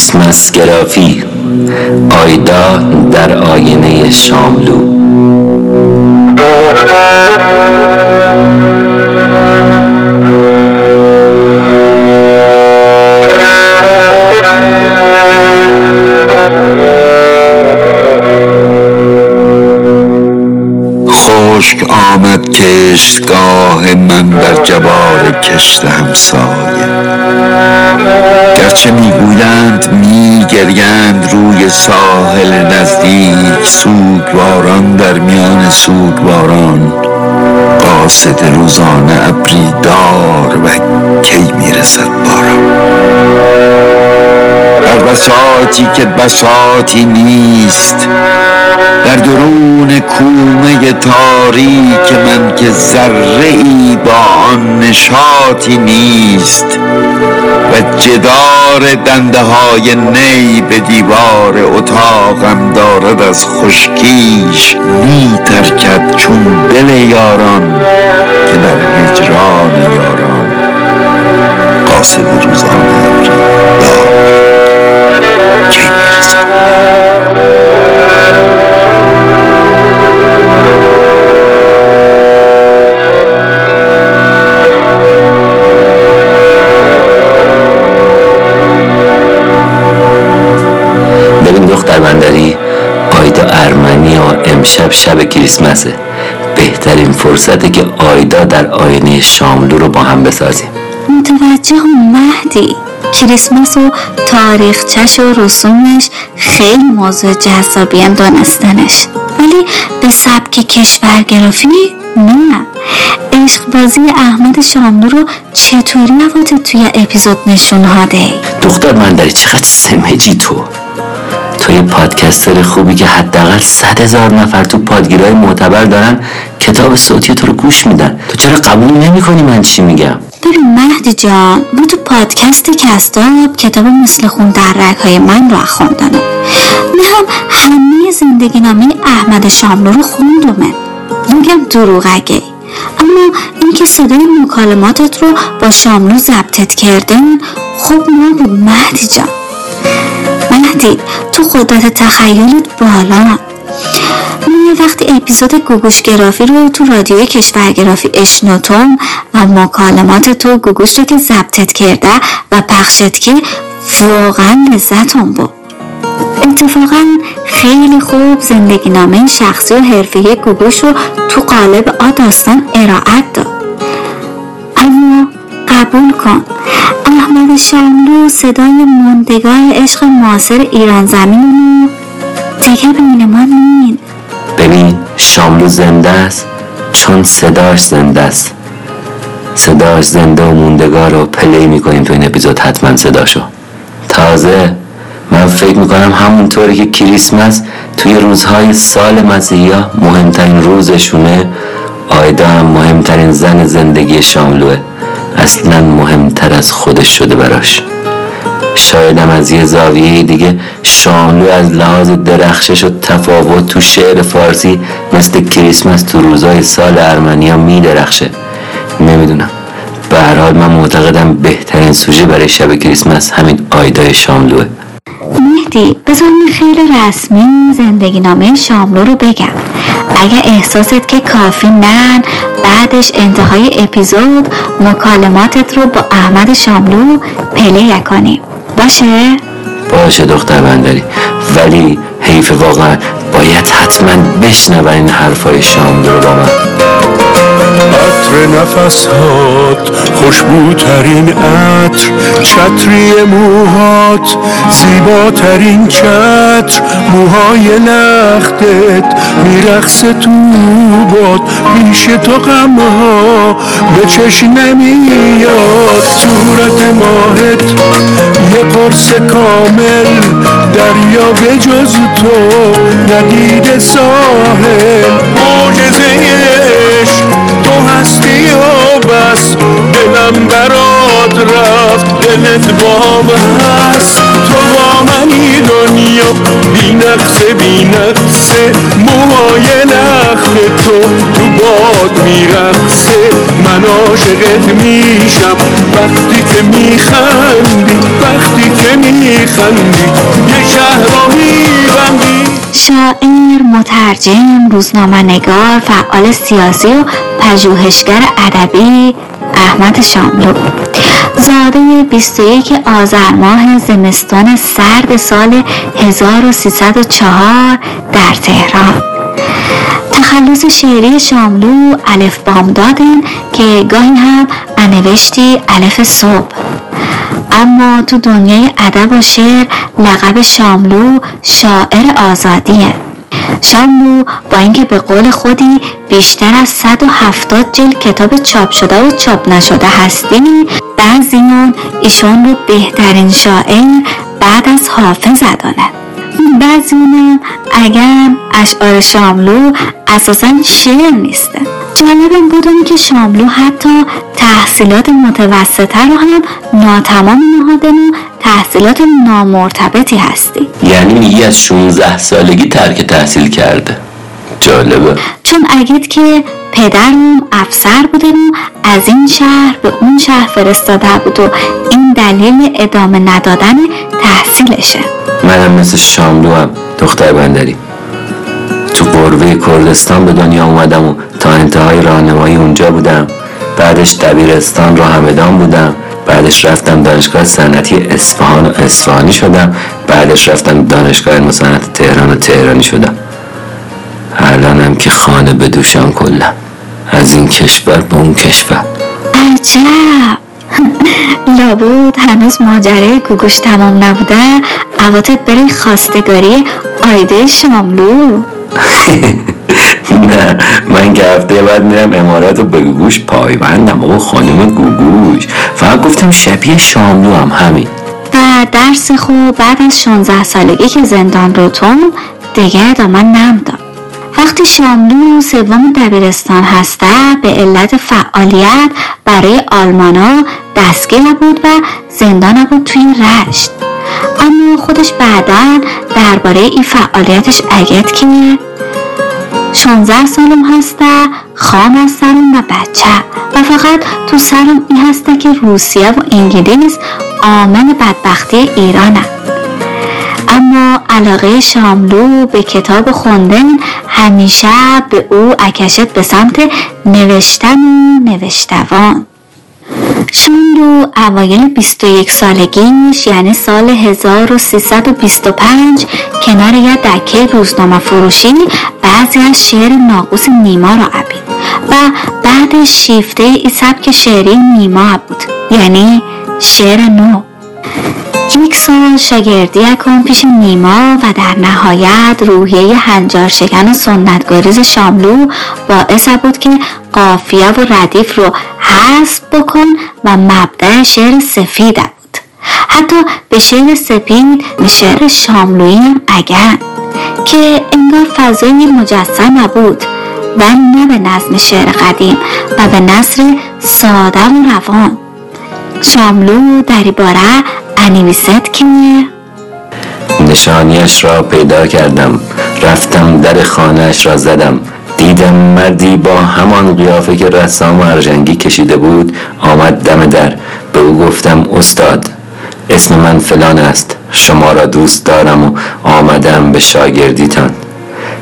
کریسمس گرافی. آیدا در آینه شاملو. خشک آمد کشتگاه من بر جبار کشت همسایه. گرچه می‌گویند میگریند روی ساحل نزدیک سوگواران در میان سوگواران. قاصد روزانه ابری دار و کی می‌رسد باران. در بساتی که بساتی نیست در درون کومه تاریک من که ذره ای با آن نشاطی نیست. و جدار دنده های نی به دیوار اتاقم دارد از خشکیش می ترکد چون دل یاران که در هجران یاران. قاصد روزانه دار کی می‌رسد امشب شب کریسمسه بهترین فرصته که آیدا در آینه شاملو رو با هم بسازیم. متوجه مهدی. کریسمس و تاریخچش و رسومش خیلی موضوع جذابی هم دانستنش. ولی به سبک کشورگرافی نه. عشق بازی احمد شاملو رو چطوری نوات توی اپیزود نشون هاده دختر بندری چقدر سمجی تو. تو یه پادکستر خوبی که حداقل صد هزار نفر تو پادگیرهای معتبر دارن کتاب صوتی تو رو گوش میدن. تو چرا قبول نمی کنی من چی میگم؟ ببین مهدی جان ما تو پادکست کستاب کتاب مثل خون در رگهای من رو خوندنم نه هم همه زندگی نامه احمد شاملو رو خوندمه. میگم دروغ اگه. اما اینکه صدای مکالماتت رو با شاملو ضبطت کردن خوب نبود مهدی جان. مهدی تو قدرت تخیلت بالا. من وقتی اپیزود گوگوش گرافی رو تو رادیوی کشورگرافی اشنوتم و مکالمات تو گوگوش رو که ضبطت کرده و پخشت که واقعا لذتم بود. اتفاقا خیلی خوب زندگی نامه شخصی و حرفه گوگوش رو تو قالب آ داستان ارائت داد. اما قبول کن احمد شاملو صدای مندگار عشق معاصر ایران زمین دیگه بین ما ببین شاملو زنده است چون صداش زنده است. صداش زنده و موندگار رو پلی می‌کنیم تو این اپیزود حتما صداشو. تازه من فکر می‌کنم همونطوری که کریسمس توی روزهای سال مسیحی مهمترین روزشونه آیدا هم مهمترین زن زندگی شاملوه. اصلا مهمتر از خودش شده براش. شایدم از یه زاویه دیگه شاملو از لحاظ درخشش و تفاوت تو شعر فارسی مثل کریسمس تو روزای سال ارمنیا می درخشه نمی‌دونم. به هر حال من معتقدم بهترین سوژه برای شب کریسمس همین آیدای شاملوه. مهدی بذار خیلی رسمی زندگی نامه شاملو رو بگم. اگه احساست که کافی نن بعدش انتهای اپیزود مکالماتت رو با احمد شاملو پلی کنیم باشه؟ باشه دختر بندری. ولی حیف واقعا باید حتما بشنون این حرفای شاملو رو با من. عطر نفسات خوشبوترین عطر چتری موهات زیباترین چتر موهای لختت میرخص تو باد پیش تو غمها به چشم نمیاد. صورت ماهت یه قرص کامل دریا به جز تو ندید ساحل. معجزه و بس. دلم برات رفت. دلت بام هست. تو با منی دنیا. بی نقصه بی نقصه. موهای بخت تو تو باد میرخصه من عاشقت میشم. وقتی که میخندی وقتی که میخندی یه شهر رو میبندی. شاعر، مترجم، روزنامه نگار، فعال سیاسی و پژوهشگر ادبی احمد شاملو زاده 21 آذر ماه زمستان سرد سال 1304 در تهران. تخلص شعری شاملو الف بام دادن که گاهی هم انوشتی الف صبح. اما تو دنیای ادب و شعر لقب شاملو شاعر آزادیه. شاملو با اینکه به قول خودی بیشتر از 170 جلد کتاب چاپ شده و چاپ نشده هستی بعضیمون ایشون رو بهترین شاعر بعد از حافظ دانه بعضیمون اگر اشعار شاملو اساسا شعر نیسته جالب این بود که شاملو حتی تحصیلات متوسطه رو هم ناتمام نهاده و تحصیلات نامرتبطی هستی. یعنی میگی از 16 سالگی ترک تحصیل کرده. جالبه. چون اگید که پدرم افسر بوده و از این شهر به اون شهر فرستاده بود و این دلیل ادامه ندادن تحصیلشه. منم مثل شاملو هم دختر بندری. تو قربه کردستان به دنیا اومدم و تا انتهای راهنمایی اونجا بودم. بعدش دبیرستان رو همدان بودم. بعدش رفتم دانشگاه صنعتی اصفهان و اصفهانی شدم. بعدش رفتم دانشگاه علم تهران و تهرانی شدم. الانم که خانه به دوشم کلم از این کشور به اون کشور. عجب. لابود هنوز ماجره گوگوش تمام نبوده. عواطف بری خواستگاری آیده شاملو نه من که هفته بعد میرم امارات و به گوگوش پایبندم و خانم گوگوش فقط گفتم شبیه شاملو هم همین. و درس خوب بعد از 16 سالگی که زندان روتون دیگه ادامه نمداد وقتی شاملو سوم دبیرستان هسته به علت فعالیت برای آلمانا دستگیر بود و زندان بود توی رشت. اما خودش بعدا درباره این فعالیتش اگت که 16 سالم هسته خام سرم و بچه. و فقط تو سرم این هسته که روسیه و انگلیس آمن بدبختی ایرانه. اما علاقه شاملو به کتاب خوندن همیشه به او اکشت به سمت نوشتن و نوشتوان. شاملو اوایل 21 سالگیش یعنی سال 1325 کنار یه دکه روزنامه فروشی بعضی از شعر ناقوس نیما را عبید و بعد شیفته ای سبک شعری نیما بود یعنی شعر نو. یک سال شاگردی کن پیش نیما و در نهایت روحیه هنجار شکن و سنتگریز شاملو باعث بود که قافیه و ردیف رو حذف بکن و مبدع شعر سفید بود. حتی به شعر سپید به شعر شاملویی هم اگر. که انگار فضای مجسم نبود و نه به نظم شعر قدیم و به نصر ساده و روان. شاملو در باره انیمیست که نشانیش را پیدا کردم. رفتم در خانهش را زدم. دیدم مردی با همان قیافه که رسام ارجنگی کشیده بود آمد دم در. به او گفتم استاد اسم من فلان است شما را دوست دارم و آمدم به شاگردیتان.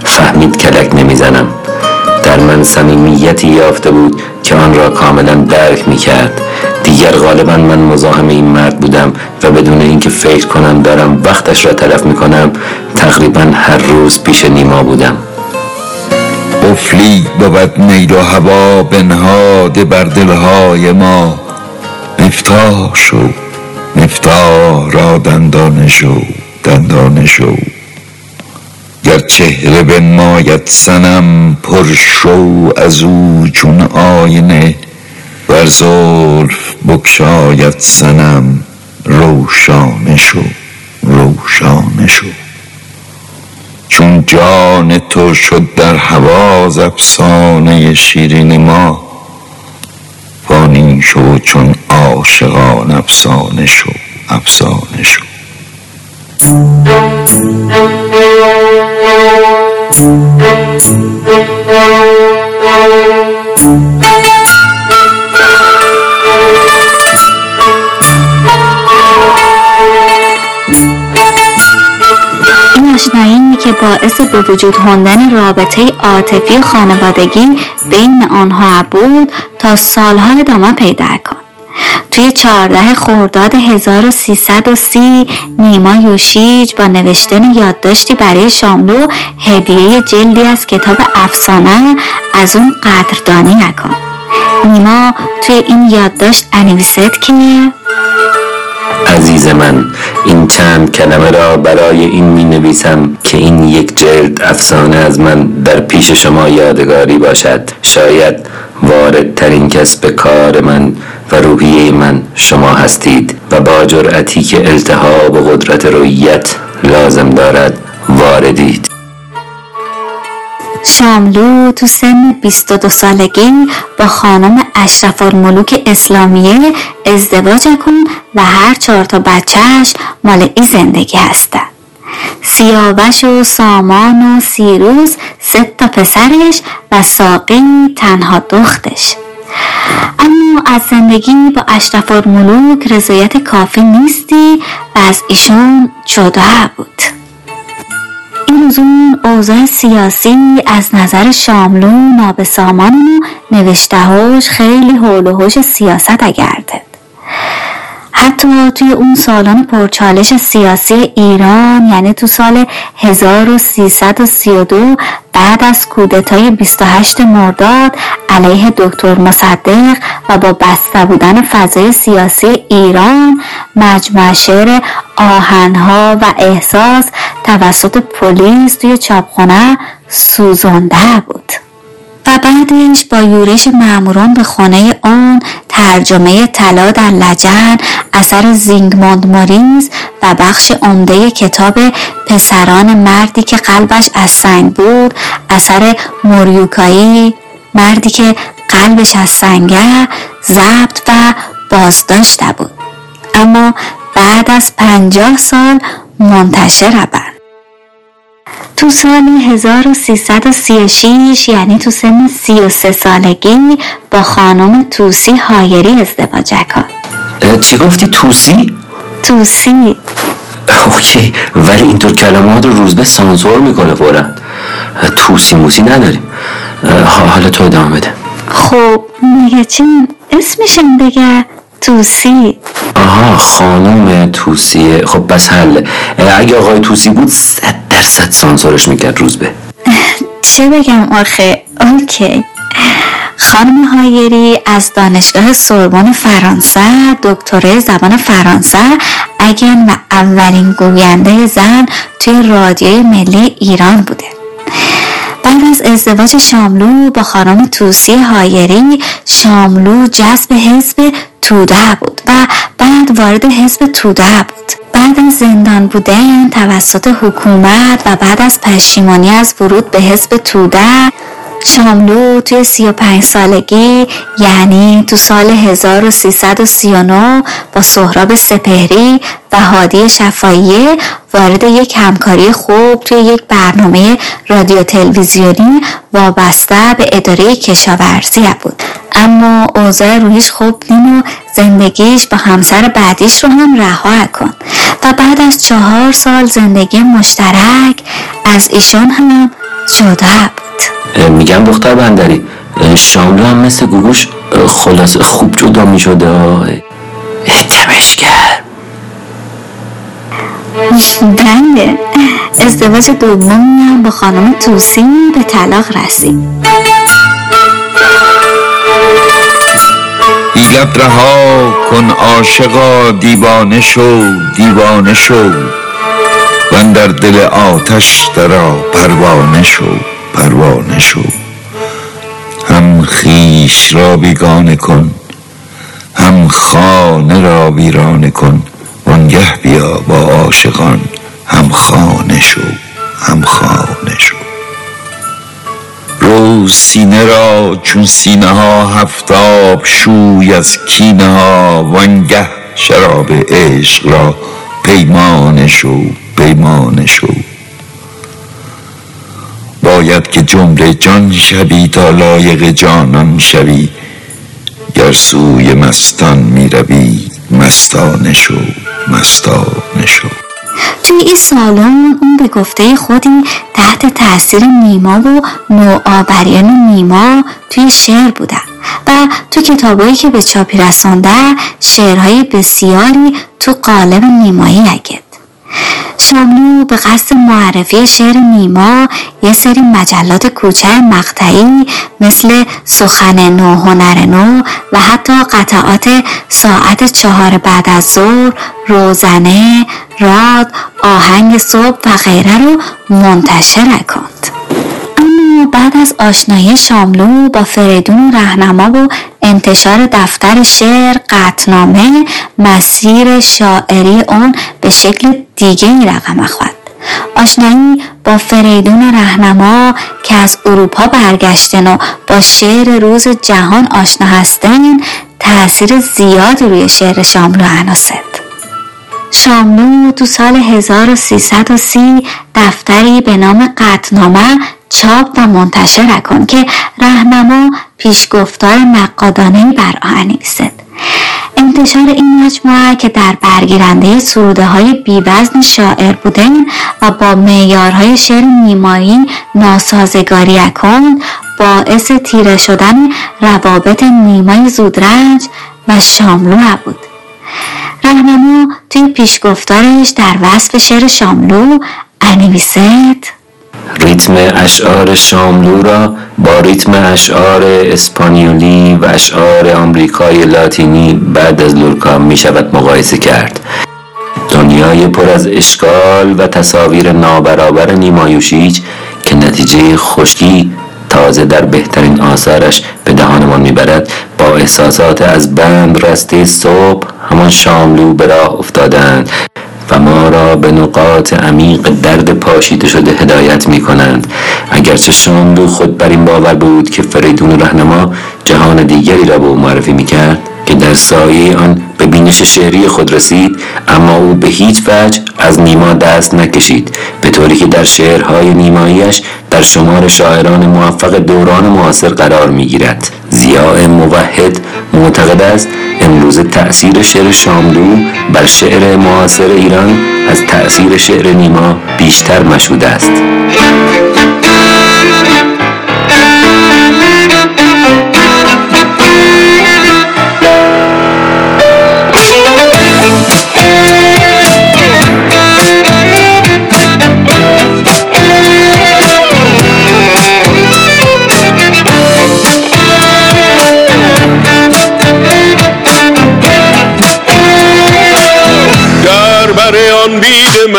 فهمید کلک نمی‌زنم. در من صمیمیتی یافته بود که آن را کاملا درک می کرد دیگر غالبا من مزاحم این مرد بودم و بدون اینکه فکر کنم دارم وقتش را تلف می کنم تقریبا هر روز پیش نیما بودم. افلی بود میل و هوا بنهاده بر دلهای ما. مفتاح شو مفتاح را دندانه شو دندانه شو. گر چهره بنماید سنم پر شو از او چون آینه ور زلف بکشاید سنم روشانه شو روشانه شو. چون جان تو شد در هوا ز افسانه شیرین ما فانی شو چون عاشقان افسانه شو افسانه شو. باعث به وجود هندن رابطه عاطفی خانوادگی بین آنها بود تا سالها ادامه پیدا کن. توی چهارده خرداد 1330 نیما یوشیج با نوشتن یادداشتی برای شاملو هدیه جلدی از کتاب افسانه از اون قدردانی نکن. نیما توی این یادداشت انویسد که عزیز من این چند کلمه را برای این می نویسم که این یک جلد افسانه از من در پیش شما یادگاری باشد. شاید واردترین کس به کار من و روحیه من شما هستید و با جرأتی که التهاب و قدرت رویت لازم دارد واردید. شاملو تو سن 22 سالگی با خانم اشرف الملوک اسلامیه ازدواج کن و هر چهار تا بچهش مال ای زندگی هستن. سیاوش و سامان و سیروز سه تا پسرش و ساقی تنها دختش. اما از زندگی با اشرف الملوک رضایت کافی نیستی و از ایشون جدا بود. این از اون اوضاع سیاسی از نظر شاملو نابسامان و نوشتهاش خیلی حول و حوش سیاست اگرده حتی توی اون سالان پرچالش سیاسی ایران یعنی تو سال 1332 بعد از کودتای 28 مرداد علیه دکتر مصدق و با بسته بودن فضای سیاسی ایران مجموع شعر آهنها و احساس توسط پلیس توی چاپخانه سوزانده بود. و بعدش با یورش معموران به خانه اون ترجمه طلا در لجن اثر زینگموند ماریز و بخش عمده کتاب پسران مردی که قلبش از سنگ بود اثر موریوکایی مردی که قلبش از سنگه ضبط و بازداشته بود. اما بعد از پنجاه سال منتشر بند تو سال 1336 یعنی تو سن 33 سالگی با خانم توسی هایری ازدواج کرد. چی گفتی؟ توسی؟ توسی. اوکی ولی اینطور کلمات رو روزبه سانسور می‌کنه فورا. توسی موسی نداریم. حالا تو ادامه بده. خب میگه چی اسمشم بگه؟ توسی. آها خانم توسی. خب بس حل. اگه آقای توسی بود صد درصد سانسورش می‌کرد روزبه چه بگم آخه؟ اوکی. خانم هایری از دانشگاه سوربن فرانسه دکتره زبان فرانسه اگن و اولین گوینده زن توی رادیوی ملی ایران بوده. بعد از ازدواج شاملو با خانم توسی هایری شاملو جذب حزب توده بود و بعد وارد حزب توده بود. بعد از زندان بودن توسط حکومت و بعد از پشیمانی از ورود به حزب توده شاملو توی 35 سالگی یعنی تو سال 1339 با سهراب سپهری و هادی شفاییه وارد یک همکاری خوب توی یک برنامه رادیو تلویزیونی وابسته به اداره کشاورزی بود. اما اوضاع رویش خوب نیم و زندگیش با همسر بعدیش رو هم رها کن و بعد از چهار سال زندگی مشترک از ایشون هم جدا بود. میگم دختر بندری شاملو هم مثل گوگوش خلاص خوب جدا می شده تمشگر بله. ازدواج دوم با خانم توسی به طلاق رسید. حیلت رها کن عاشقا دیوانه شو دیوانه شو. و در دل آتش درا پروانه شو. پروانه شو هم خیش را بیگانه کن هم خانه را ویرانه کن. وانگه بیا با عاشقان هم خانه شو هم خانه شو. روز سینه را چون سینه ها هفتاب شوی از کینه ها وانگه شراب عشق را پیمانه شو پیمانه شو. باید که جمله جان شوی تا لایق جانان شوی. گر سوی مستان می روی مستانه شو مستانه شو. توی این سالن اون به گفته خودی تحت تاثیر نیما و نوآوریان نیما توی شعر بودن. و تو کتابایی که به چاپی رسانده شعرهای بسیاری تو قالب نیمایی اگد شاملو به قصد معرفی شعر نیما یه سری مجلات کوچه مقطعی مثل سخن نو هنر نو و حتی قطعات ساعت چهار بعد از ظهر روزنه راد آهنگ صبح و غیره رو منتشر کند. اما بعد از آشنایی شاملو با فریدون رهنما و انتشار دفتر شعر قطنامه مسیر شاعری اون به شکل دیگه رقم اخواد. آشنایی با فریدون رهنما که از اروپا برگشتن و با شعر روز جهان آشنا هستن تاثیر زیادی روی شعر شاملو عناست شاملو تو سال 1330 دفتری به نام قطنامه چاپ و منتشر کن که رهنما پیشگفتار نقادانه بر آن انتشار این مجموعه که در برگیرنده سروده های بیوزن شاعر بودن و با معیارهای شعر نیمایی ناسازگاری کند باعث تیره شدن روابط نیمای زودرنج و شاملو بود رهنما توی پیشگفتارش در وصف شعر شاملو انویسد. ریتم اشعار شاملو را با ریتم اشعار اسپانیولی و اشعار آمریکای لاتینی بعد از لورکا می شود مقایسه کرد. دنیای پر از اشکال و تصاویر نابرابر نیمایوشیچ که نتیجه خشکی تازه در بهترین آثارش به دهانمان می‌برد با احساسات از بند رسته صبح همان شاملو به راه افتادند. و ما را به نقاط عمیق درد پاشیده شده هدایت می کنند اگرچه شاملو خود بر این باور بود که فریدون رهنما جهان دیگری را به او معرفی می کرد که در سایه آن به بینش شعری خود رسید اما او به هیچ وجه از نیما دست نکشید به طوری که در شعرهای نیماییش در شمار شاعران موفق دوران معاصر قرار می گیرد زیاء موحد معتقد است امروز تأثیر شعر شاملو بر شعر معاصر ایران از تأثیر شعر نیما بیشتر مشهود است.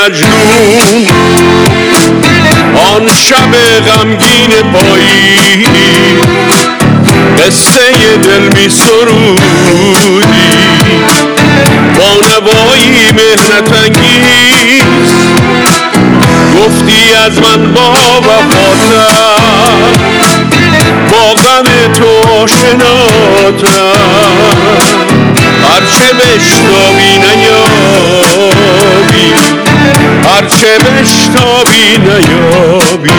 مجنون آن شب غمگین پایی قصه دل می سرودی. با نوایی مهنت انگیز گفتی از من با وفاتم با غم تو آشناتم هرچه بشتابی نیابی. هرچه بشتابی نیابی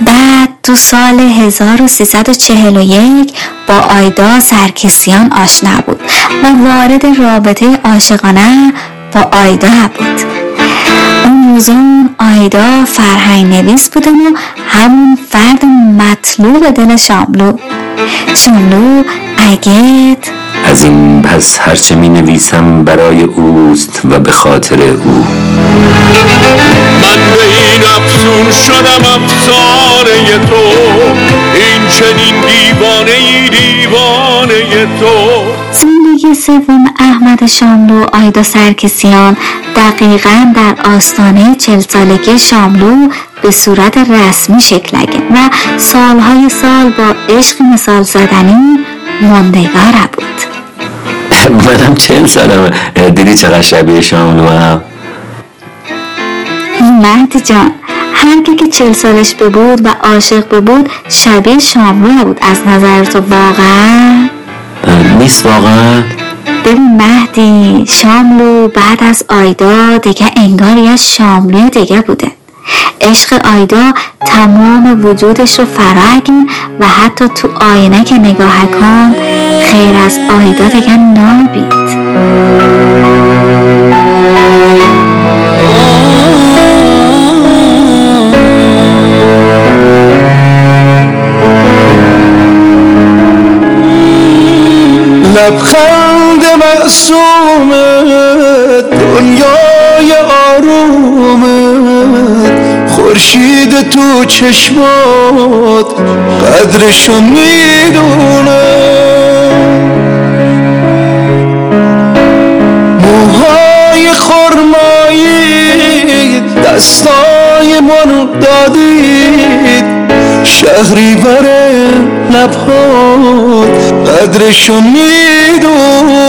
بعد تو سال 1341 با آیدا سرکسیان آشنا بود و وارد رابطه عاشقانه با آیدا بود. اون روزون آیدا فرهنگ نویس بودن و همون فرد مطلوب دل شاملو. شاملو اگت از این پس هرچه می نویسم برای اوست و به خاطر او. من به این افسون شدم افسانه تو این چنین دیوانه ای دیوانه تو. زندگی سوم احمد شاملو آیدا سرکسیان دقیقا در آستانه چل سالگی شاملو به صورت رسمی شکل و سالهای سال با عشق مثال زدنی ماندگار بود. منم چند سالم دیدی چقدر شبیه شاملو هم مهدی جان هر که چل سالش بود و عاشق بود شبیه شاملو بود از نظر تو واقعا؟ نیست واقعا. ببین مهدی شاملو بعد از آیدا دیگه انگار یه شاملو دیگه بوده. عشق آیدا تمام وجودش رو فرگن و حتی تو آینه که نگاه کن خیر از آیدا دیگه نابید. لبخند دنیا دنیای آروم. خورشید تو چشمات قدرشو می‌دونه. موهای خرمایی دستای منو دادید. شهری بره لبهات قدرشو می‌دونم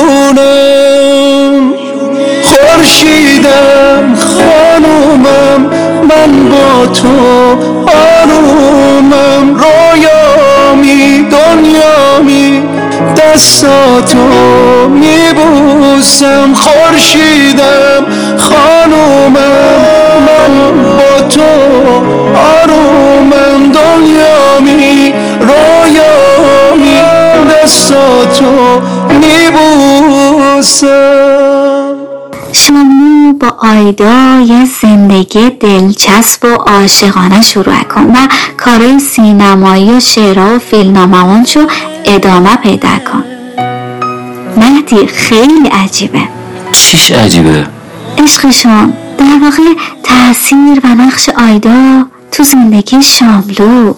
خورشیدم خانومم من با تو آرومم رویامی دنیامی دستاتو میبوسم خورشیدم خانومم من با تو آرومم دنیامی رویامی دستاتو میبوسم. با آیدا یه زندگی دلچسب و عاشقانه شروع کن و کارهای سینمایی و شعرها و فیلمنامه‌هاشو ادامه پیدا کن. مهدی خیلی عجیبه. چیش عجیبه؟ عشقشون در واقع تاثیر و نقش آیدا تو زندگی شاملو.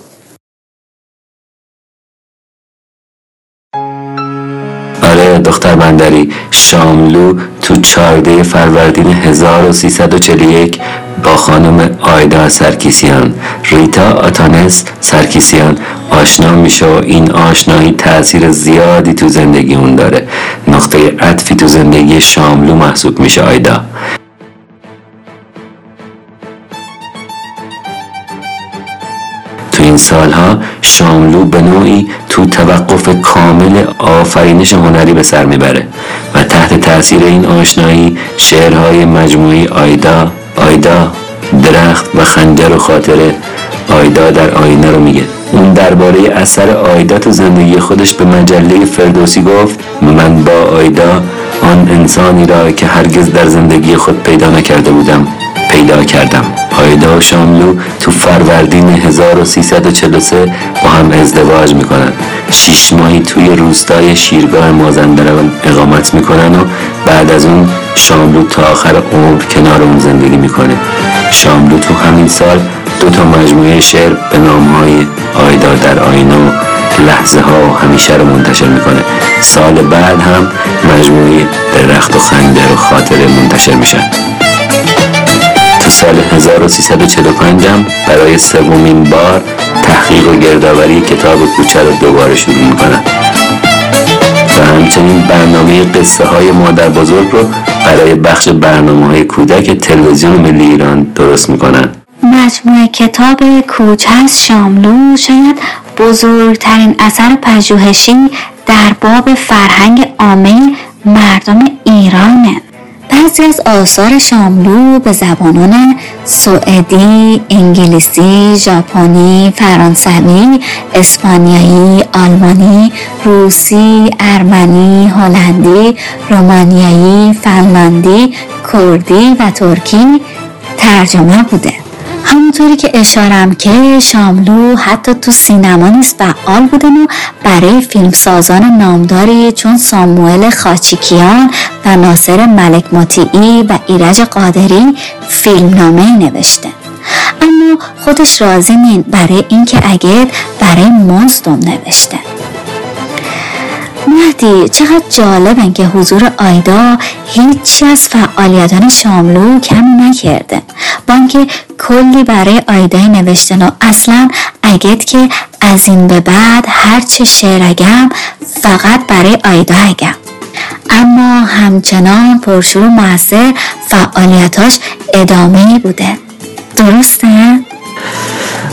بندری. شاملو تو چارده فروردین 1341 با خانم آیدا سرکیسیان. ریتا آتانس سرکیسیان. آشنا میشه و این آشنایی تاثیر زیادی تو زندگی اون داره. نقطه عطفی تو زندگی شاملو محسوب میشه آیدا. این سالها شاملو به نوعی تو توقف کامل آفرینش هنری به سر می‌بره و تحت تاثیر این آشنایی شعرهای مجموعی آیدا آیدا درخت و خنجر و خاطره آیدا در آینه رو میگه. اون درباره اثر آیدا تو زندگی خودش به مجله فردوسی گفت من با آیدا آن انسانی را که هرگز در زندگی خود پیدا نکرده بودم پیدا کردم. آیدا و شاملو تو فروردین 1343 با هم ازدواج می‌کنن. شیش ماهی توی روستای شیرگاه مازندران اقامت می‌کنن و بعد از اون شاملو تا آخر عمر کنار اون زندگی می‌کنه. شاملو تو همین سال دو تا مجموعه شعر به نام های آیدا در آینه و لحظه ها و همیشه رو منتشر می‌کنه. سال بعد هم مجموعه درخت و خنجر و خاطره منتشر میشن. تو سال 1345 هم برای سومین بار تحقیق و گردآوری کتاب کوچه رو دوباره شروع می‌کنن و همچنین برنامه قصه های مادر بزرگ رو برای بخش برنامه های کودک تلویزیون ملی ایران درست می‌کنن. مجموعه کتاب کوچه از شاملو شاید بزرگترین اثر پژوهشی در باب فرهنگ عامه مردم ایرانه. بعضی از آثار شاملو به زبانان سوئدی، انگلیسی، ژاپنی، فرانسوی، اسپانیایی، آلمانی، روسی، ارمنی، هلندی، رومانیایی، فنلاندی، کردی و ترکی ترجمه بوده. همونطوری که اشارم که شاملو حتی تو سینما نیز فعال بودن و برای فیلمسازان نامداری چون ساموئل خاچیکیان و ناصر ملک مطیعی و ایرج قادری فیلمنامه نوشته. اما خودش راضی نین برای اینکه اگه برای مزدم نوشته. مهدی چقدر جالبن که حضور آیدا هیچی از فعالیتان شاملو کم نکرده. با اینکه کلی برای آیدای نوشتن و اصلا اگه که از این به بعد هرچه شعر اگم فقط برای آیدا اگم. اما همچنان پرشور و موثر فعالیتاش ادامه بوده. درسته؟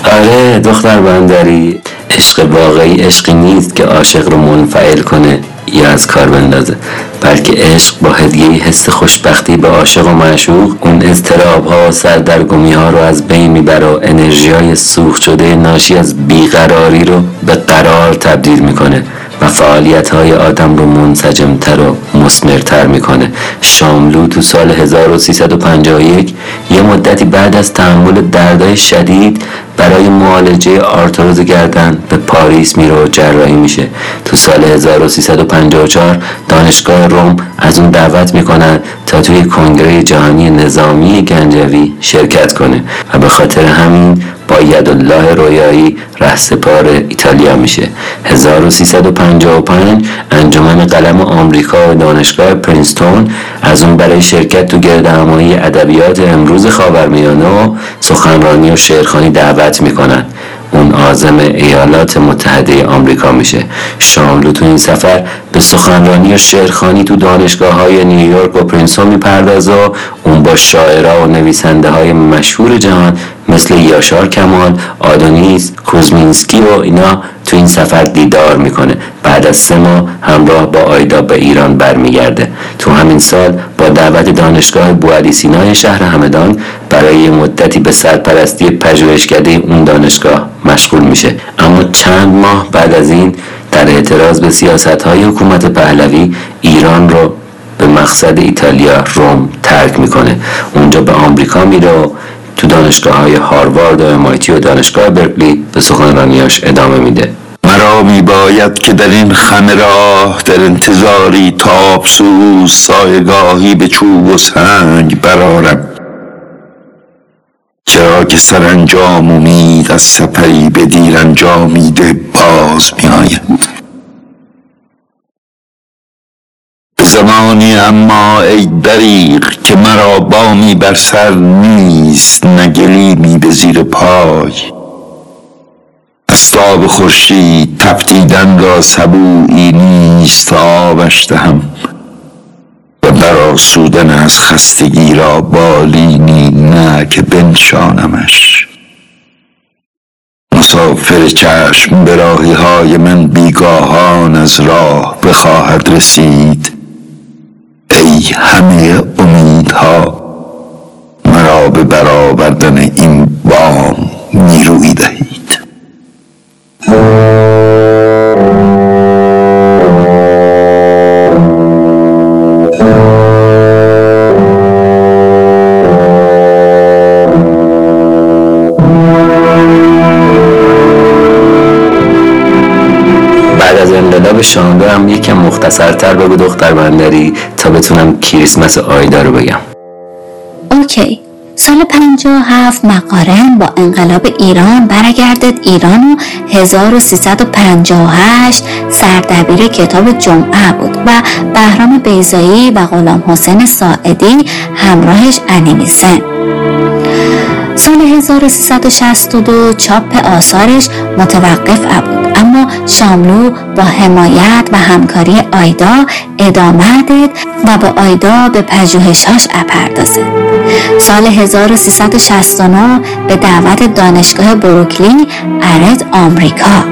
آره دختر بندری. عشق واقعی عشقی نیست که عاشق رو منفعل کنه یا از کار بندازه بلکه عشق با هدیه حس خوشبختی به عاشق و معشوق اون اضطراب ها و سردرگمی ها رو از بین می‌بره و انرژی های سوخت شده ناشی از بیقراری رو به قرار تبدیل می‌کنه. و فعالیت های آدم رو منسجمتر و مسمرتر می‌کنه. شاملو تو سال 1351 یه مدتی بعد از تحمل دردای شدید برای معالجه آرتروز گردن به پاریس میره و جراحی میشه. تو سال 1354 دانشگاه روم از اون دعوت می‌کنن تا توی کنگره جهانی نظامی گنجوی شرکت کنه. و به خاطر همین با یدالله رویایی رهسپار ایتالیا میشه. 1355 انجمن قلم آمریکا و دانشگاه پرینستون از اون برای شرکت تو گردهمایی ادبیات امروز خاورمیانه و سخنرانی و شعرخانی دعوت می‌کنن. اون آزم ایالات متحده آمریکا میشه. شاملو تو این سفر سخنرانی شعرخانی تو دانشگاه های نیویورک و پرینستون می‌پردازه و اون با شاعرها و نویسنده های مشهور جهان مثل یاشار کمال، آدونیس، کوزمینسکی و اینا تو این سفر دیدار می‌کنه. بعد از سه ماه همراه با آیدا به ایران برمیگرده. تو همین سال با دعوت دانشگاه بوعلی سینای شهر همدان برای مدتی به سرپرستی پژوهشکده اون دانشگاه مشغول میشه. اما چند ماه بعد از این در اعتراض به سیاست های حکومت پهلوی ایران رو به مقصد ایتالیا روم ترک می‌کنه. اونجا به آمریکا میره و تو دانشگاه های هاروارد و امایتی و دانشگاه برکلی به سخنرانیاش ادامه میده. مرا می باید که در این خم راه در انتظاری تابسوز سایگاهی به چوب و سنگ برارم چرا که سرانجام امید از سپری به دیر انجامیده باز می آید به زمانی اما ای دریغ که مرا بامی بر سر نیست نگلی می به زیر پای. استاب خورشید تفتیدن را سبویی نیست آبش دهم. برآسودن از خستگی را بالینی نه که بنشانمش. مسافر چشم به راهی های من بیگاهان از راه بخواهد رسید. ای همه امیدها مرا به برآوردن این بام نیرویی دهید. شانلو هم یکم مختصرتر بگو دختر بندری تا بتونم کریسمس آیدا رو بگم. اوکی. سال 57 مقارن با انقلاب ایران برگردد. ایران و 1358 سردبیر کتاب جمعه بود و بهرام بیزایی و غلام حسین ساعدی همراهش انیمیسن. سال 1362 چاپ آثارش متوقف بود. اما شاملو با حمایت و همکاری آیدا ادامه داد و با آیدا به پژوهشهاش اپردازه سال 1369 به دعوت دانشگاه بروکلی ارد آمریکا.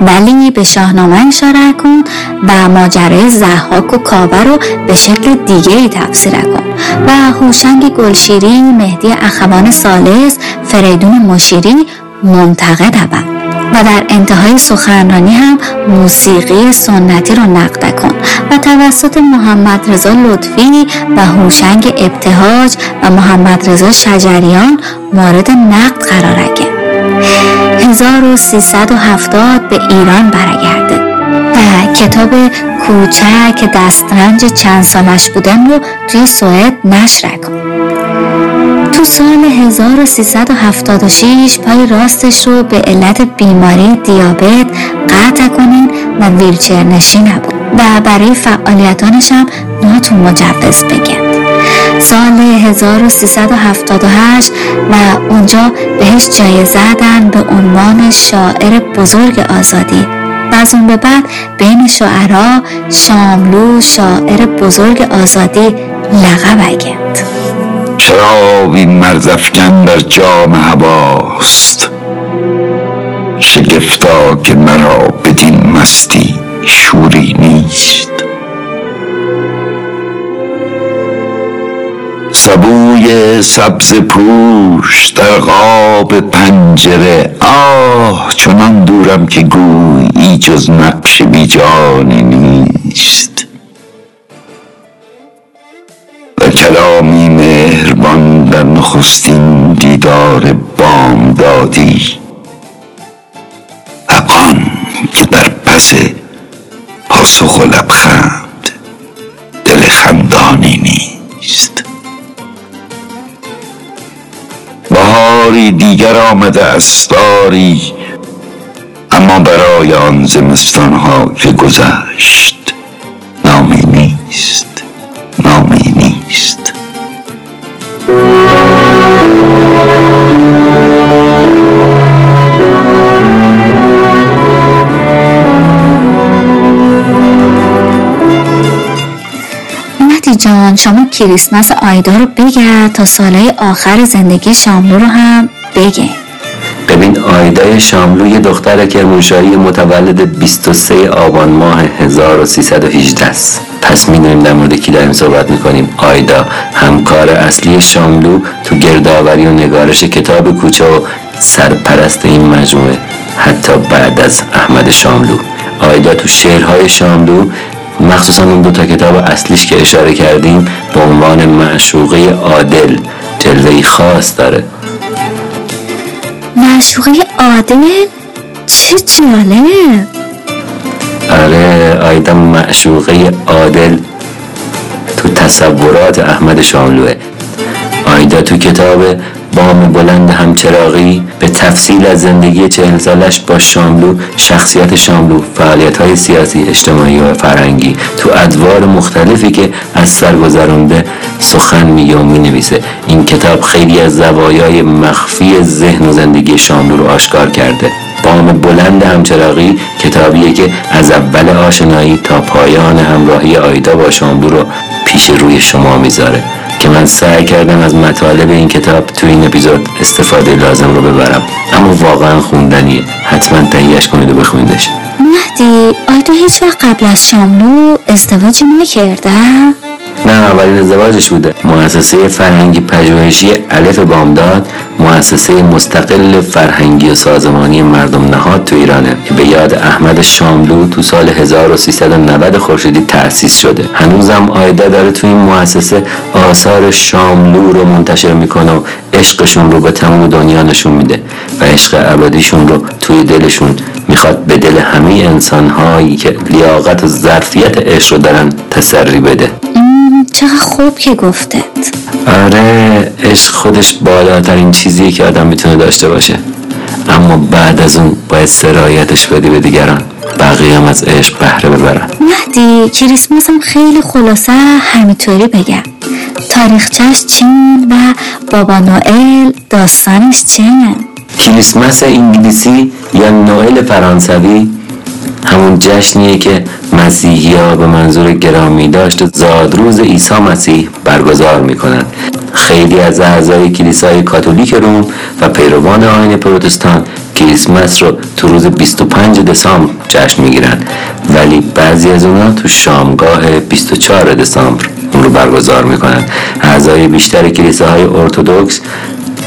ولی به شاهنامه اشاره کن و ماجرای زحاک و کاوه رو به شکل دیگه ای تفسیر کن و هوشنگ گلشیری مهدی اخوان سالس فریدون مشیری منتقد بود و در انتهای سخنرانی هم موسیقی سنتی رو نقد کن و توسط محمد رضا لطفی و هوشنگ ابتهاج و محمد رضا شجریان مورد نقد قرار گرفت 1370 به ایران برگرده و کتاب کوچک دسترنج چند سالش بودن رو توی سوئد نشر کن. تو سال 1376 پای راستش رو به علت بیماری دیابت قطع کنین و ویلچر نشین بود و برای فعالیتانش هم ناتون مجوز بگن سال 1378 و اونجا بهش جایزه دادن به عنوان شاعر بزرگ آزادی و از اون به بعد بین شاعرها شاملو شاعر بزرگ آزادی لقب گرفت شرابی مرزفکن در جام هواست؟ شگفتا که مرا بدین مستی شوری نیست. سبوی سبز پوش در قاب پنجره آه چنان دورم که گویی جز نقش بیجانی نیست. و کلامی مهربان در نخستین دیدار بام دادی ابان که در پس پاسخ و لبخند دل خندانی نیست. بهاری دیگر آمده است باری اما برای آن زمستان ها که گذشت. جان شما کریسمس آیدا رو بگرد تا سالهای آخر زندگی شاملو رو هم بگه. ببین آیدای شاملو یه دختر کرمانشاهی متولد 23 آبان ماه 1318 است. پس می‌دونیم در مورد کی داریم صحبت می‌کنیم. آیدا همکار اصلی شاملو تو گردآوری و نگارش کتاب کوچه و سرپرست این مجموعه حتی بعد از احمد شاملو. آیدا تو شعرهای شاملو مخصوصا اون دو تا کتاب اصلیش که اشاره کردیم به عنوان معشوقه عادل جلوهی خاص داره. معشوقه عادل؟ چه جالب آره آیدا معشوقه عادل تو تصورات احمد شاملوه. آیدا تو کتاب بام بلند همچراغی به تفصیل از زندگی چهل سالش با شاملو شخصیت شاملو فعالیت های سیاسی اجتماعی و فرهنگی تو ادوار مختلفی که از سر گذرونده سخن میگه و می‌نویسه. این کتاب خیلی از زوایای مخفی ذهن و زندگی شاملو رو آشکار کرده. بام بلند همچراغی کتابیه که از اول آشنایی تا پایان همراهی آیدا با شاملو رو پیش روی شما می‌ذاره. که من سعی کردم از مطالب این کتاب تو این اپیزود استفاده لازم رو ببرم. اما واقعا خوندنیه حتما تهیهش کنید و بخونیدش. مهدی آیدا هیچ وقت قبل از شاملو ازدواجی نکرده نه اولین ازدواجش بوده. مؤسسه فرهنگی پژوهشی الف بامداد مؤسسه مستقل فرهنگی و سازمانی مردم نهاد تو ایرانه. به یاد احمد شاملو تو سال 1390 خورشیدی تأسیس شده. هنوزم آیدا داره تو این مؤسسه آثار شاملو رو منتشر می‌کنه و عشقشون رو به تمام دنیا نشون میده و عشق ابدیشون رو توی دلشون می‌خواد به دل همه انسانهایی که لیاقت و ظرفیت عشق رو دارن تسری بده. چقدر خوب که گفتت. آره عشق خودش بالاترین چیزیه که آدم می‌تونه داشته باشه. اما بعد از اون باید سرایتش بدی به دیگران. بقیه هم از عشق بهره ببرن. مهدی کریسمس هم خیلی خلاصه همینطوری بگم. تاریخچش چین و بابا نوئل داستانش چنه کریسمس انگلیسی یا نوئل فرانسوی؟ همون جشنیه که مسیحی ها به منظور گرامی داشت زادروز عیسی مسیح برگزار می‌کنند خیلی از اعضای کلیسای کاتولیک روم و پیروان آین پروتستان کریسمس رو تو روز 25 دسامبر جشن می‌گیرن ولی بعضی از اونا تو شامگاه 24 دسامبر اون رو برگزار می‌کنن اعضای بیشتر کلیساهای ارتودکس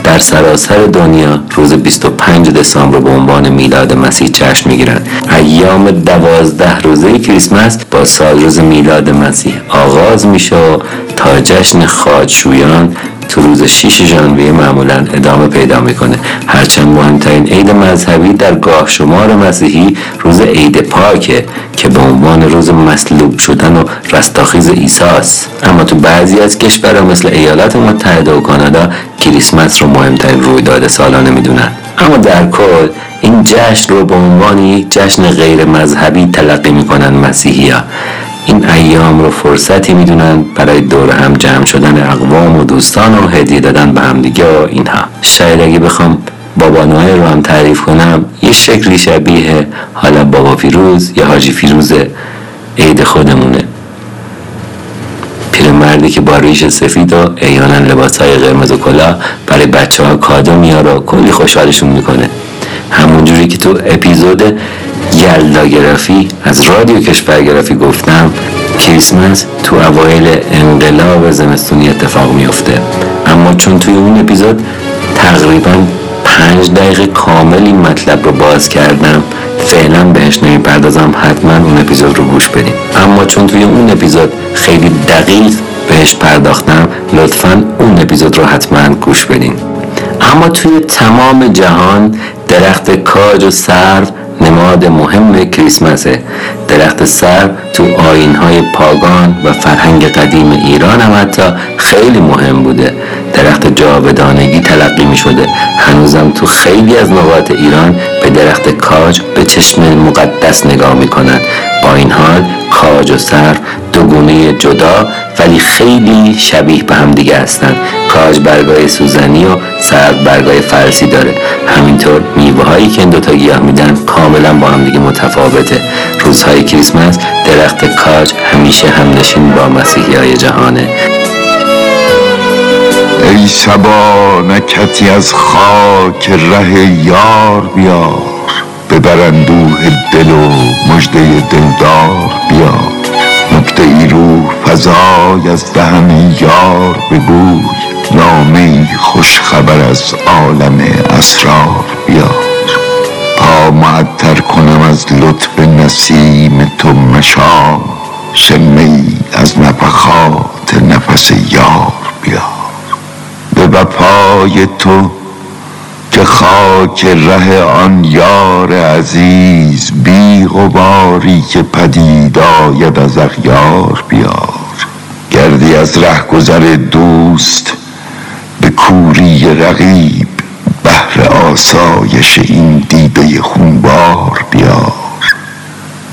در سراسر دنیا روز 25 دسامبر به عنوان میلاد مسیح جشن می‌گیرن ایام دوازده روزه کریسمس با سال روز میلاد مسیح آغاز میشه تا جشن خاجشویان تو روز 6 ژانویه معمولا ادامه پیدا می‌کنه. هرچند مهمترین عید مذهبی در گاه شمار مسیحی روز عید پاکه که به عنوان روز مصلوب شدن و رستاخیز عیسی است اما تو بعضی از کشورها مثل ایالات متحده و کانادا کریسمس رو مهمترین رویداد سالانه می‌دونن. اما در کل این جشن رو به عنوان یک جشن غیر مذهبی تلقی می‌کنن مسیحی ها. این ایام رو فرصتی می‌دونن برای دور هم جمع شدن اقوام و دوستان و هدیه دادن به همدیگه و اینها. شاید اگه بخوام بابا نوئل رو هم تعریف کنم یه شکلی شبیه حالا بابا فیروز یا حاجی فیروز عید خودمونه. پیرمردی که با ریش سفید و احیانا لباس های قرمز و کلاه برای بچه ها کادو میاره و کلی خوشحالشون می‌کنه. همونجوری که تو اپیزود یلداگرافی از رادیو کشورگرافی گفتم کریسمس تو اوایل انقلاب زمستونی اتفاق میفته اما چون توی اون اپیزود تقریبا پنج دقیقه کامل این مطلب رو باز کردم فعلا بهش نمی‌پردازم حتما اون اپیزود رو گوش بدیم اما چون توی اون اپیزود خیلی دقیق بهش پرداختم لطفا اون اپیزود رو حتما گوش بدین. اما توی تمام جهان درخت کاج و سرو نماد مهم کریسمسه. درخت سر تو آینهای پاگان و فرهنگ قدیم ایران هم حتی خیلی مهم بوده. درخت جاودانگی تلقی می شده هنوزم تو خیلی از نقاط ایران به درخت کاج به چشم مقدس نگاه می کنن. با این حال کاج و سر دو گونه جدا ولی خیلی شبیه به هم دیگه هستن کاج برگای سوزنی و سرد برگای فرسی داره. همینطور میوه هایی که این دوتا گیاه میدن کاملا با هم دیگه متفاوته. روزهای کریسمس درخت کاج همیشه همنشین با مسیحی های جهانه. ای سبا نکتی از خاک ره یار بیار. ببر اندوه دل و مژده دلدار بیار. نکته ای روح از دهن یار بگوی. نامه خوش خبر از عالم اسرار بیار. پا معطر کنم از لطف نسیم تو مشام. شمه از نفخات نفس یار بیار. به وفای تو که خاک ره آن یار عزیز بی غباری که پدید آید از اغیار بیار. گردی از رهگذر دوست به کوری رقیب بهر آسایش این دیده خونبار بیار.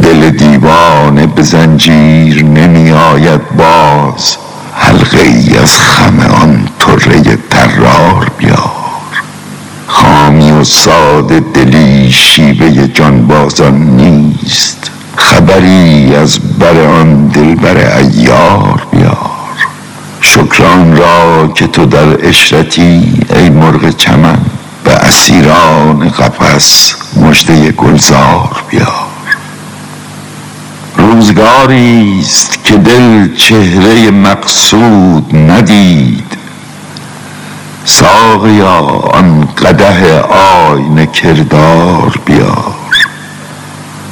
دل دیوانه به زنجیر نمی آید باز حلقه ای از خم آن طره ساده دلی شیوه جانبازان نیست. خبری از بر آن دلبر ایار بیار. شکران را که تو در اشرتی ای مرغ چمن به اسیران قفس مژده گلزار بیار. روزگاری است که دل چهره مقصود ندید. ساقیا آن قده آینه کردار بیار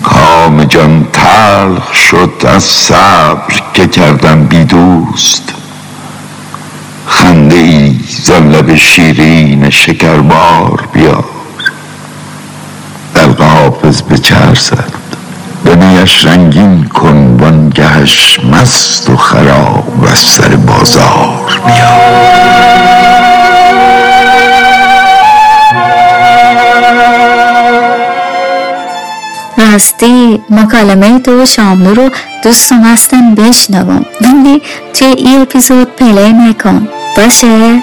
کام جان تلخ شد از صبر که کردم بی دوست. خنده ای زان لب شیرین شکربار بیار دلق حافظ به چر زد دنیش رنگین کن وانگهش مست و خراب از سر بازار بیار راستی مکالمه تو و شاملو رو دوستم هستم بشنوم. ولی توی این اپیزود پلی نکن باشه.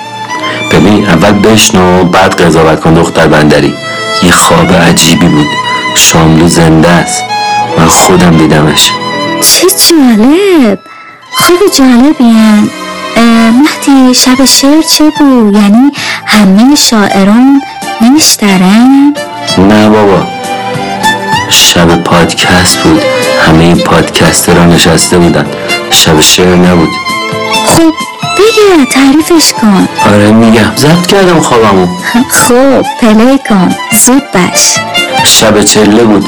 ببین اول بشنو بعد قضاوت کن دختر بندری. یه خواب عجیبی بود. شاملو زنده است. من خودم دیدمش. چه جالب. خوب جالبیم مهدی شب شعر چه بود؟ یعنی همه شاعران نمیشترن؟ نه بابا. شب پادکست بود. همه پادکستران نشسته بودن. شب شعر نبود. خب بگه تعریفش کن. آره میگم. ضبط کردم خوابمو. خب پلی کن. زود بش شب چله بود.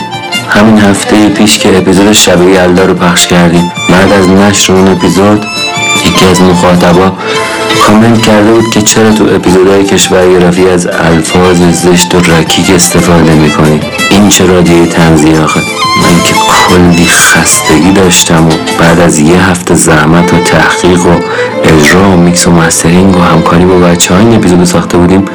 همین هفته پیش که اپیزود شب یلدا رو پخش کردیم. بعد از نشر اون اپیزود یکی از مخاطبا کامنت کرده بود که چرا تو اپیزودهای کشورگرافی از الفاظ زشت و رکیک استفاده می‌کنی؟ این چه رادیوی طنزیه آخه؟ من که کلی خستگی داشتم و بعد از یه هفته زحمت و تحقیق و اجرا و میکس و mastering و همکاری با بچه های این اپیزود ساخته بودیم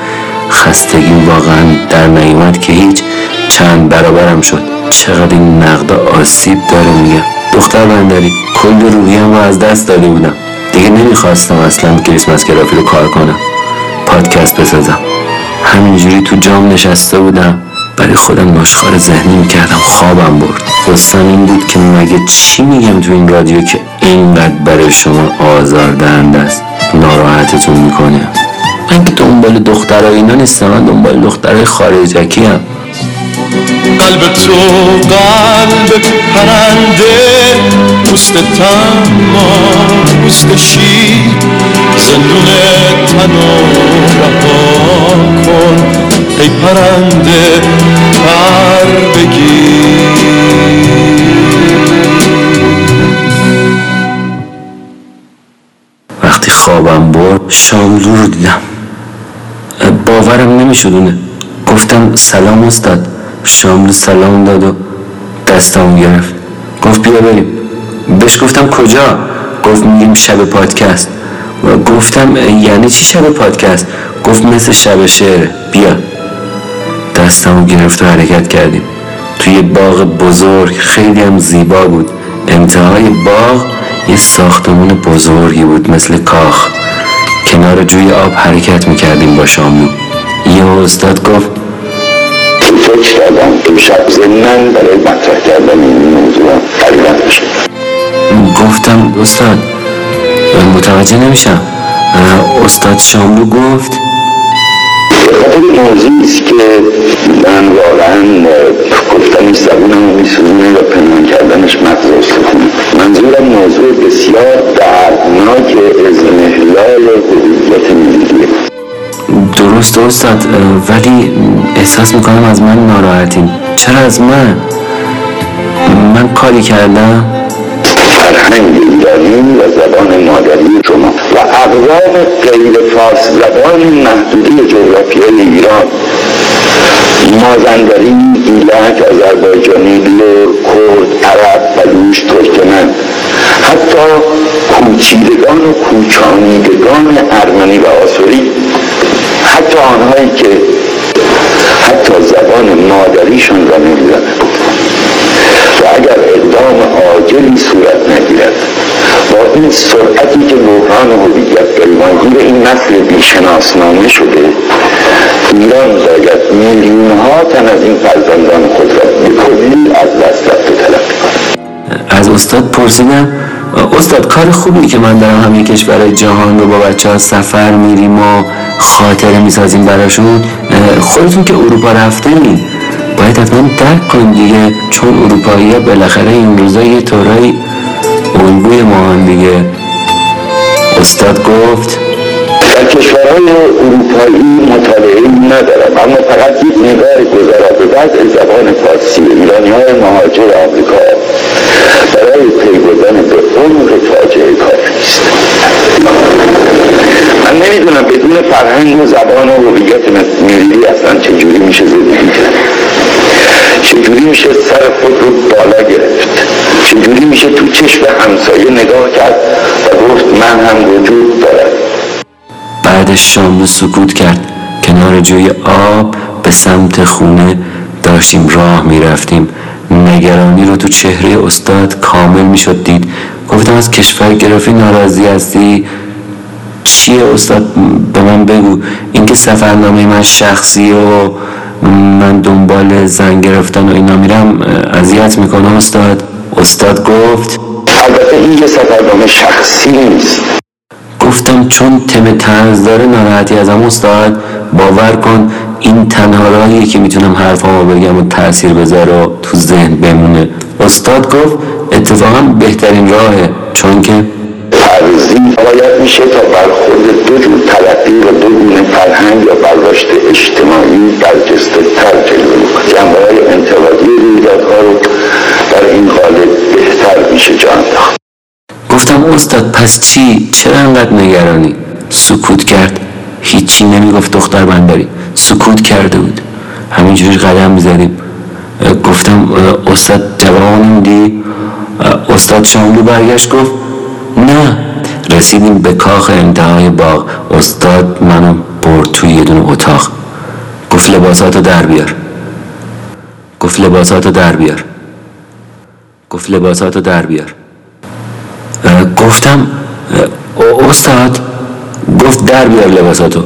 خستگی واقعا در نیومد که هیچ چند برابرم شد. چقدر این نقد آسیب داره میگم دختر بندری کل روحیم رو از دست داده بودم. دیگه نمی‌خواستم اصلا کریسمس گرافی رو کار کنم. پادکست بسازم. همینجوری تو جام نشسته بودم برای خودم نشخار ذهنی می‌کردم خوابم برد. قصم این بود که مگه چی میگم تو این رادیو که اینقدر برای شما آزاردهنده است؟ ناراحتتون می‌کنه. من که دنبال دخترهای اینا نیستم من دنبال دخترهای خارجکی هم قلب تو قلب پرنده. پوست تما پوست شیر زندون تن رها کن. ای پرنده پر وقتی خوابم برد شاملو رو دیدم. باورم نمیشدونه گفتم سلام استاد. شاملو سلام داد و دستمو گرفت. گفت بیا بریم. بهش گفتم کجا؟ گفت میریم شب پادکست. و گفتم یعنی چی شب پادکست؟ گفت مثل شب شعره بیا. دستمو گرفت و حرکت کردیم. توی باغ بزرگ خیلی هم زیبا بود. انتهای باغ یه ساختمون بزرگی بود مثل کاخ. کنار جوی آب حرکت می‌کردیم با شاملو. یه استاد گفت فکر کردم امشب زمنن برای مطرح کردن این موضوع قریبت بشه. گفتم استاد متوجه نمیشم. استاد شاملو گفت. خاطر موضوعی است که من واقعا گفتنش زبونم میسوزونه و پنهان کردنش مغز استخونه منظورم موضوع بسیار دردناک ازمهلال هویت ملیه درست استاد ولی احساس می‌کنم از من ناراحتین چرا از من؟ من کاری کردم؟ فرهنگ ایرانی و زبان مادری شما و اقوام غیر فارس زبان محدوده جغرافیای ایران. مازندرانی ایلک آذربایجانی لور کرد عرب بلوچ ترکمن. حتی کوچیدگان و کوچانیدگان ارمنی و آسوری. حتی آنهایی که حتی زبان مادریشان را نمی‌دانند. گریبانگیر این نسل بیشناسنامه شده ایران باید میلیون ها تن از این فرزندان خود را به کلی از دست رفته کند از استاد پرسیدم استاد کار خوبی که من دارم همه کشورهای جهان رو با بچه ها سفر میریم و خاطره می‌سازیم براشون خودتون که اروپا رفتنی باید حتما درک کنیم دیگه چون اروپایی ها بالاخره این روزا یه طورایی الگوی ما هم دیگه استاد گفت در کشورهای اروپایی مطالعه ندارم اما فقط یک نگاه گذرا به وضع زبان فارسی ایرانی های مهاجر آمریکا برای پی بردن به عمق فاجعه کافی است. من نمی‌دونم بدون فرهنگ و زبان و هویت ملی اصلا چجوری میشه زندگی کرد. چجوری میشه سر خود رو بالا گرفت؟ چجوری میشه تو چشم همسایه نگاه کرد و گفت من هم وجود دارم. بعدش شاملو سکوت کرد. کنار جوی آب به سمت خونه داشتیم راه می‌رفتیم. نگرانی رو تو چهره استاد کامل می‌شد دید. گفتم از کشور گرفتی ناراضی هستی؟ چیه استاد؟ به من بگو. اینکه سفرنامه من شخصی و من دنبال زن گرفتن و اینا میرم اذیت می‌کنه استاد. استاد گفت البته این یه سفرنامه شخصی نیست. گفتم چون تم طنز داره ناراحتی ازم استاد باور کن این تنها راهیه که می‌تونم حرفامو بگم و تاثیر بذاره و تو ذهن بمونه. استاد گفت اتفاقا بهترین راهه چون که ترزی باید میشه تا برخورد دو جور تلقی و دو گونه فرهنگ یا برداشت اجتماعی برجسته تر جلوه جنبه های انتقادی استاد پس چی؟ چرا انقدر نگرانی؟ سکوت کرد. هیچی نمی‌گفت دختر بنداری سکوت کرده بود. همینجوری قدم می‌زدیم. گفتم استاد جواب نمیدی استاد شاملو برگشت گفت نه. رسیدیم به کاخ انتهای باغ. استاد منو برد توی یه دونه اتاق. گفت لباساتو در بیار. گفت لباساتو در بیار. گفت لباساتو در بیار. گفتم استاد گفت در بیار لباساتو.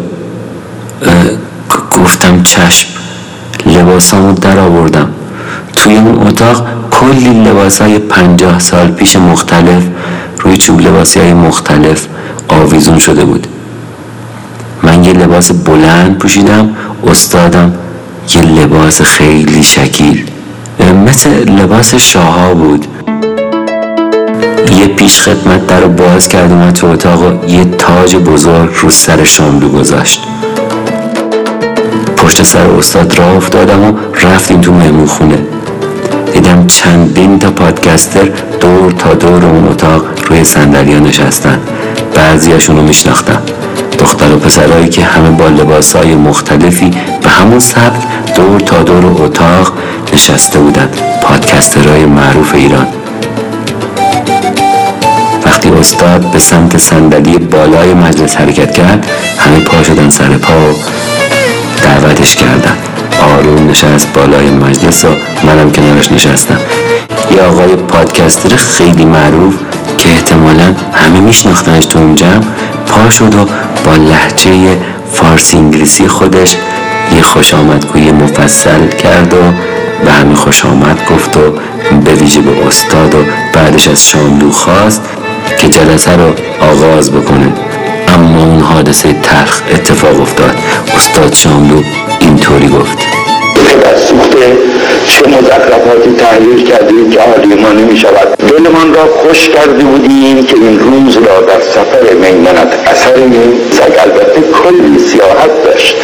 گفتم چشم لباسامو در آوردم. توی اون اتاق کلی لباس های پنجاه سال پیش مختلف روی چوب لباسی های مختلف آویزون شده بود. من یه لباس بلند پوشیدم استادم یه لباس خیلی شکیل. مثل لباس شاها بود. یه پیش خدمت در رو باز کرد اومد تو اتاق یه تاج بزرگ رو سر شاملو گذاشت. پشت سر استاد راه افتادم و رفتیم تو مهمون خونه. دیدم چندین تا پادکستر دور تا دور اون اتاق روی صندلی نشستن. بعضیاشون رو میشناختم. دختر و پسرهایی که همه با لباسهای مختلفی به همون سبک دور تا دور اتاق نشسته بودن. پادکسترهای معروف ایران. وقتی استاد به سمت صندلی بالای مجلس حرکت کرد همه پا شدن سر پا و دعوتش کردن. آروم نشست بالای مجلس و منم کنارش نشستم. یه آقای پادکستر خیلی معروف که احتمالا همه میشناختنش تو اون جمع پا شد و با لحجه فارسی انگلیسی خودش یه خوش آمدگوی مفصل کرد و به همه خوش آمد گفت و به ویژه به استاد و بعدش از شاملو خواست. که جلسه رو آغاز بکنه. اما اون حادثه تلخ اتفاق افتاد. استاد شاملو اینطوری گفت. چه مزخرفاتی تحریر کردیم که حالی ما نمی شود دلمان را خوش کرده بودیم که این روز را در سفر میمنت اثر این سگ البته کلی سیاحت داشت.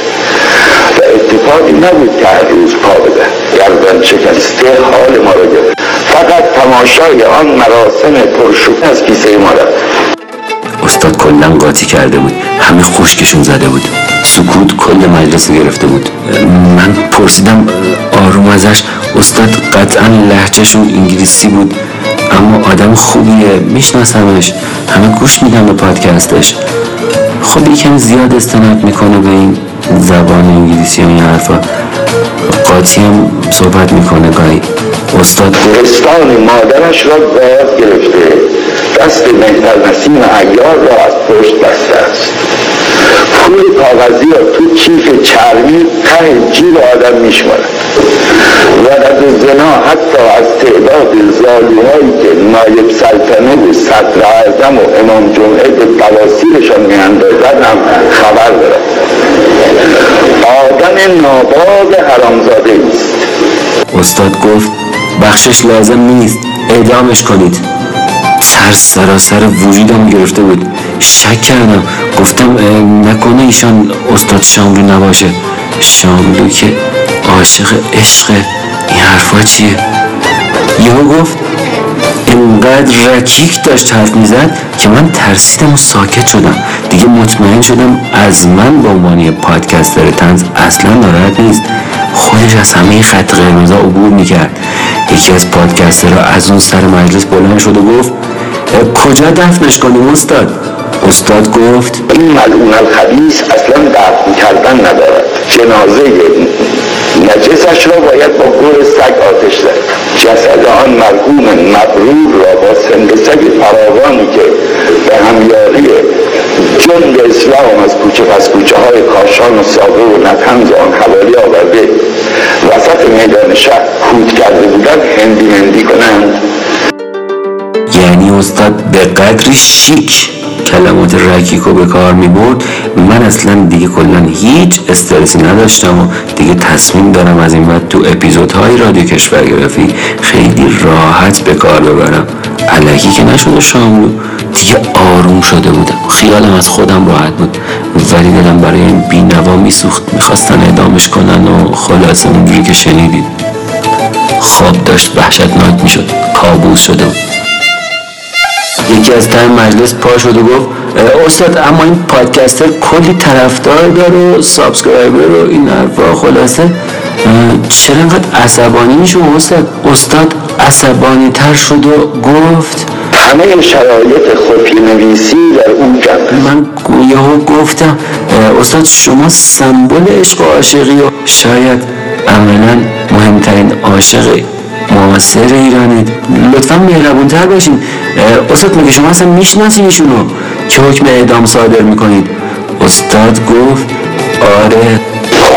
و اتفاقی نبود که هر روز پا بده. گردن شکسته حال ما را گرفت. فقط تماشای آن مراسم پرشکوه از کیسه ما رفت استاد کلا قاطی کرده بود. همه خوشکشون زده بود. سکوت کل مجلس گرفته بود. من پرسیدم آروم ازش. استاد قطعا لحجهشون انگلیسی بود. اما آدم خوبیه. میشناسمش. همه گوش میدم به پادکستش. خب یکم زیاد استناد می‌کنه به این زبان انگلیسی و این حرفا. قاطی هم صحبت می‌کنه گاهی. استاد گرستان مادرش را باز گرفته. دست مهتر نسیم ایار را از پشت بسته است. پول کاغذی را تو کیف چرمی ته جیب آدم میشمارد. ولد زنا حتی از تعداد زالوهایی که نایب سلطنه و صدر اعظم و امام جمعه به بواسیرشان میاندازد هم خبر دارد. آدم ناباز حرامزاده است. استاد گفت بخشش لازم نیست. اعدامش کنید. ترس سراسر وجودم گرفته بود. شک کردم. گفتم نکنه ایشان استاد شاملو نباشه. شاملو که عاشق عشق این حرفا چیه؟ یهو گفت انقدر رکیک داشت حرف می‌زد که من ترسیدم و ساکت شدم. دیگه مطمئن شدم از من به عنوان پادکستر تنز اصلا ناراحت نیست. خودش از همه خط قرمزا عبور می‌کرد. یکی از پادکسترها از اون سر مجلس بلند شد و گفت کجا دفنش کنیم استاد؟ استاد گفت این ملعون الخبیث اصلا دفن کردن ندارد. جنازه نجسش را باید با گور سگ آتش زد. جسد آن مرحوم مبرور را با سنگ سگ فراوانی که به همیاری جنگ اسلام از کوچه پس کوچه های کاشان و سابه و نتنز آن حوالی آورده وسط میدان شهر کود کرده بودن هندی هندی کنند. یعنی استاد به قدری شیک کلمات رکیکو به کار می برد من اصلا دیگه کلا هیچ استرسی نداشتم و دیگه تصمیم دارم از این بعد تو اپیزودهای رادیو کشورگرافی خیلی راحت به کار ببرم. الکی که نشده شاملو. دیگه آروم شده بودم. خیالم از خودم راحت بود. ولی دلم برای این بینوا میسوخت. می‌خواستن اعدامش کنن و خلاصه اونجوری که شنیدید. خواب داشت وحشتناک می‌شد. کابوس شده بود یکی از ته مجلس پا شد و گفت استاد اما این podcaster کلی طرفدار داره و subscriber و این حرفا خلاصه. چرا انقدر عصبانی میشه استاد؟ استاد عصبانی تر شد و گفت همه شرایط خفی نویسی در اون جمع من یهو گفتم استاد شما سمبل عشق و عاشقی و شاید عملا مهمترین عاشق معاصر ایرانید. لطفا مهربونتر باشین. استاد مگه شما اصلا می‌شناسین ایشونو؟ که حکم اعدام صادر می‌کنید؟ استاد گفت آره.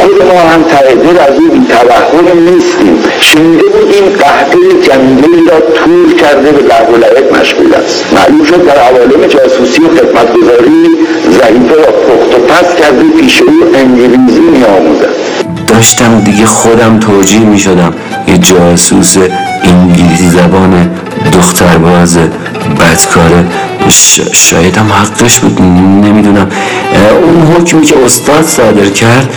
خود ما هم تقدیر از این توهم نیستیم. شنیده بودیم قهده جنگلی را تور کرده به لحو و لعب مشغول است. معلوم شد در عوالم جاسوسی و خدمتگذاری ضعیفه را پخت و پس کرده پیش او انگلیزی میآموزد. داشتم دیگه خودم توجیه می شدم یه جاسوس انگلیسی زبان دخترباز بدکاره. ش... شاید هم حقش بود. نمی‌دونم. اون حکمی که استاد صادر کرد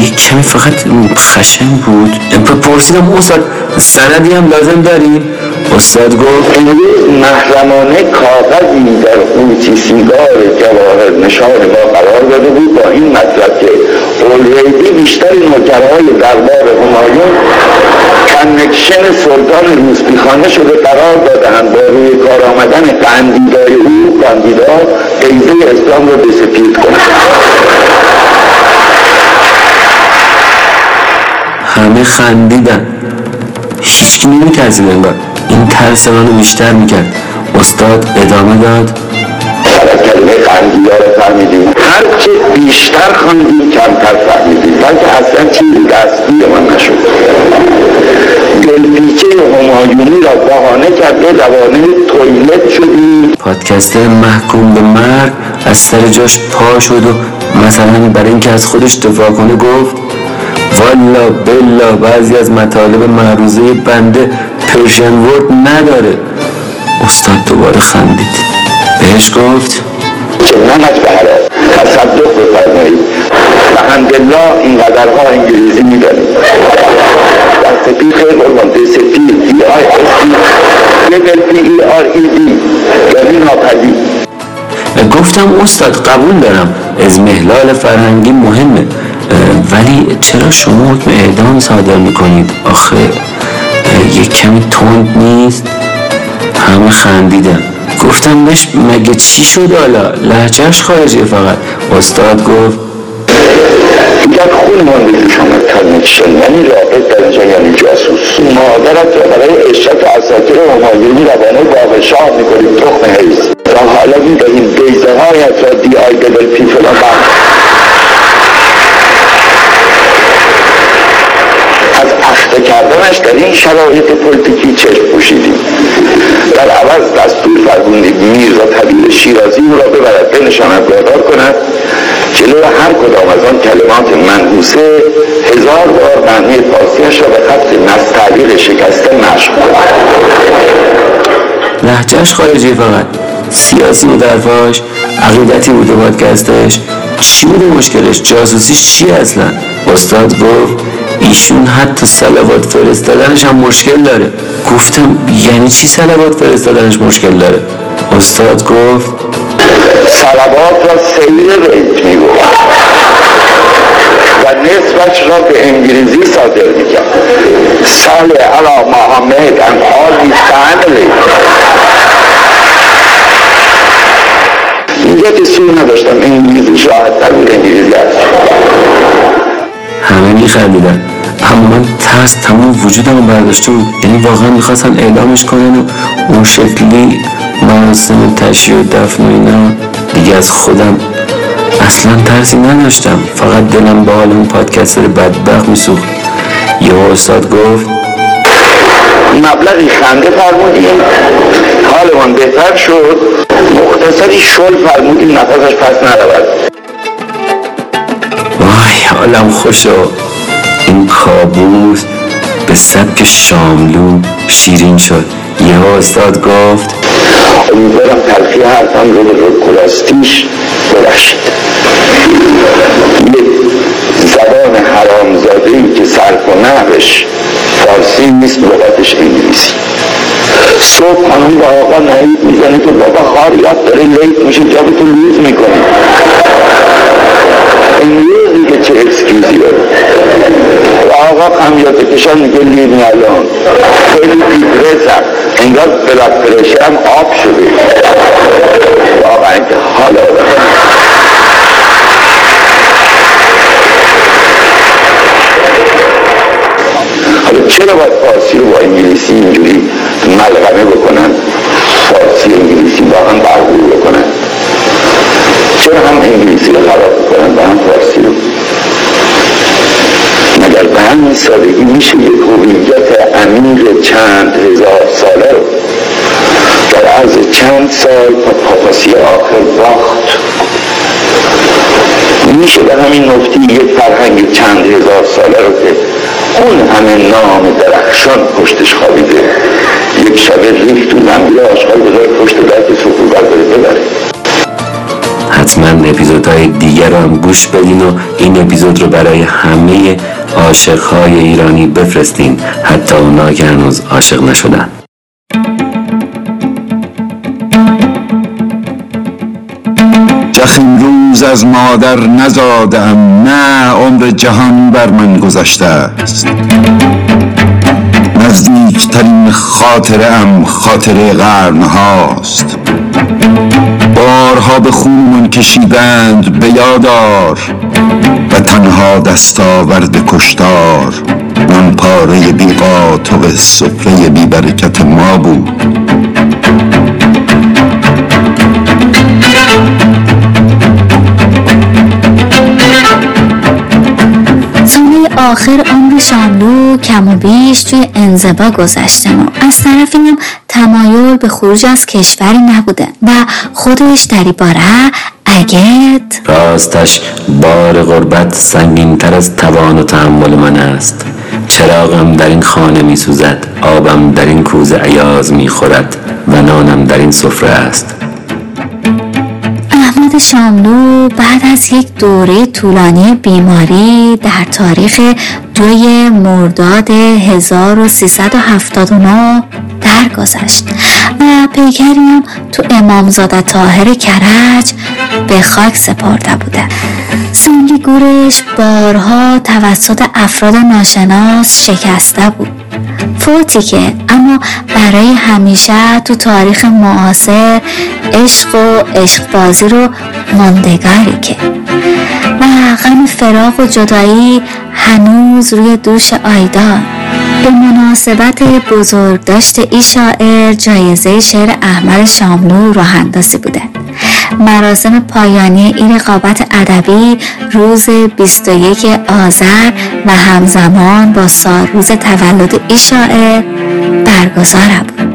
یک کمی فقط خشن بود. پرسیدم استاد سندی هم لازم داریم استاد گفت محرمانه کاغذی در قوچی سیگار جواهر نشان ما قرار داده بود با این مطلب که اولیدی بیشتر نوکرهای دربار همایون کنکشن سلطان روسپیخانه شده قرار دادهند با روی کار آمدن قندیدای او قندیدا قیده اسلام را بسپید کنند. همه خندیدن. هیچکی نمیترسید انگار. این ترس منو بیشتر می‌کرد. استاد ادامه داد. از کلمه قندیدا رو فهمیدیم هرچه بیشتر خواندیم کمتر فهمیدیم بلکه اصلا چیزی دستگیر من نشد. دلپیچه همایونی را بهانه کرده دوانه تویلت شدیم پادکست محکوم به مرگ از سر جاش پا شد و مثلا برای اینکه از خودش دفاع کنه گفت والا بلا بعضی از مطالب معروضه بنده پرشن ورد نداره. استاد دوباره خندید. بهش گفت که نمک به تصدق بفرمایید. و همدلله این قدرها انگلیزی می‌دانید در سپید خیلی قربان به سپید ای آی اس ای لیبل پی ای آر ای دی یعنی گفتم استاد قبول دارم. از محلال فرهنگی مهمه. ولی چرا شما حکم اعدام صادر می‌کنید؟ آخه یک کمی تند نیست. همه خندیدن. گفتم بهش مگه چی شد حالا؟ لحجهش خارجی فقط. استاد گفت در خون مانده شما کنکشن یعنی رابط در اینجا یعنی جاسوس مادرت را برای اشرت اساطیر همایونی روانه شاه می‌کنیم تخم حیز و حالا می‌دهیم بیزه هایت را دی آی دبل پی فلان از اخته کردنش در این شرایط پلیتیکی چشم پوشیدیم. فرمودید میرزا طبیل شیرازی را ببرد بنشاند وادار کند. جلو هر کدام از آن کلمات منحوسه هزار بار معنی فارسیش را به خط نستعلیق شکسته مشق لحجهش خارجی فقط. سیاسی بود حرفاش عقیدتی بوده پادکستش چی بوده مشکلش جاسوسیش چی اصلا؟ استاد گفت ایشون حتی سلوات فرستادنش هم مشکل داره. گفتم یعنی چی سلوات فرستادنش مشکل داره؟ استاد گفت سلوات را سیر ریت می و نصفش را به انگلیسی صادر می کرد سال علا محمد and all که سور نداشتم. انگلیسی تر بود انگلیسی هست همه میخندیدن. اما من ترس تمام وجودم برداشته بود. یعنی واقعا می‌خواستن اعدامش کنن و اون شکلی مراسم تشییع و دفن و اینا دیگه از خودم اصلا ترسی نداشتم. فقط دلم با حال اون پادکستر بدبخت میسوخت. یه استاد گفت مبلغی خنده فرمودیم حالمان بهتر شد. مختصری شل فرمودیم نفسش پس نرود وای حالم خوشو این کابوس به سبک شاملو شیرین شد. یه استاد گفت امیدوارم تلخی حرفم رو به کلاستیش یک زبان حرامزاده ای که صرف و نحوش فارسی نیست لغتش انگلیسی. صبح خانم با آقا نهید می‌زنه که بابا خاریت داره لیت میشه جابتو لوز می‌کنه. امروز دیگه چه excuse ی داره. و آقا خمیازه کشان میگه lady الان خیلی depressed م انگار blood pressure م up شده. واقعا که حالا حالا انگلیسی رو خراب بکنن و هم فارسی رو. مگر به همین سادگی میشه یک هویت امیر چند هزار ساله رو در عرض چند سال با پاپاسی آخر باخت؟ میشه به همین نفتی یک فرهنگ چند هزار ساله رو که اون همه نام درخشان پشتش خوابیده یک شب ریخت تو لنبی آشغال بذار پشت درک سکو برداره. ببره حتما اپیزودهای دیگر رو هم گوش بدین و این اپیزود رو برای همه عاشقهای ایرانی بفرستین. حتی اونا که هنوز عاشق نشدن. جخیم روز از مادر نزادم. نه عمر جهان بر من گذشته است. نزدیکترین خاطره ام خاطره قرن هاست بارها به خونمون کشیدند به یادار و تنها دستاورد کشتار آن پاره بی قاطق سفره بی برکت ما بود. آخر عمر شاملو کم و بیش توی انزوا گذشته و از طرفی هم تمایل به خروج از کشوری نبوده و خودش در این باره اگت راستش بار غربت سنگین تر از توان و تحمل من است. چراغم در این خانه می سوزد آبم در این کوزه عیاز می خورد و نانم در این سفره است. احمد شاملو بعد از یک دوره طولانی بیماری در تاریخ دوی مرداد 1379 درگذشت و پیکری هم تو امامزاده طاهر کرج به خاک سپرده بوده. سنگ گورش بارها توسط افراد ناشناس شکسته بود. فوتی که اما برای همیشه تو تاریخ معاصر عشق و عشق بازی رو ماندگاری که. و غم فراق و جدایی هنوز روی دوش آیدا به مناسبت بزرگ داشت ای شاعر جایزه شعر احمد شاملو راه اندازی بوده. مراسم پایانی این رقابت ادبی روز 21 آذر و همزمان با سال روز تولد ای شاعر برگزار بود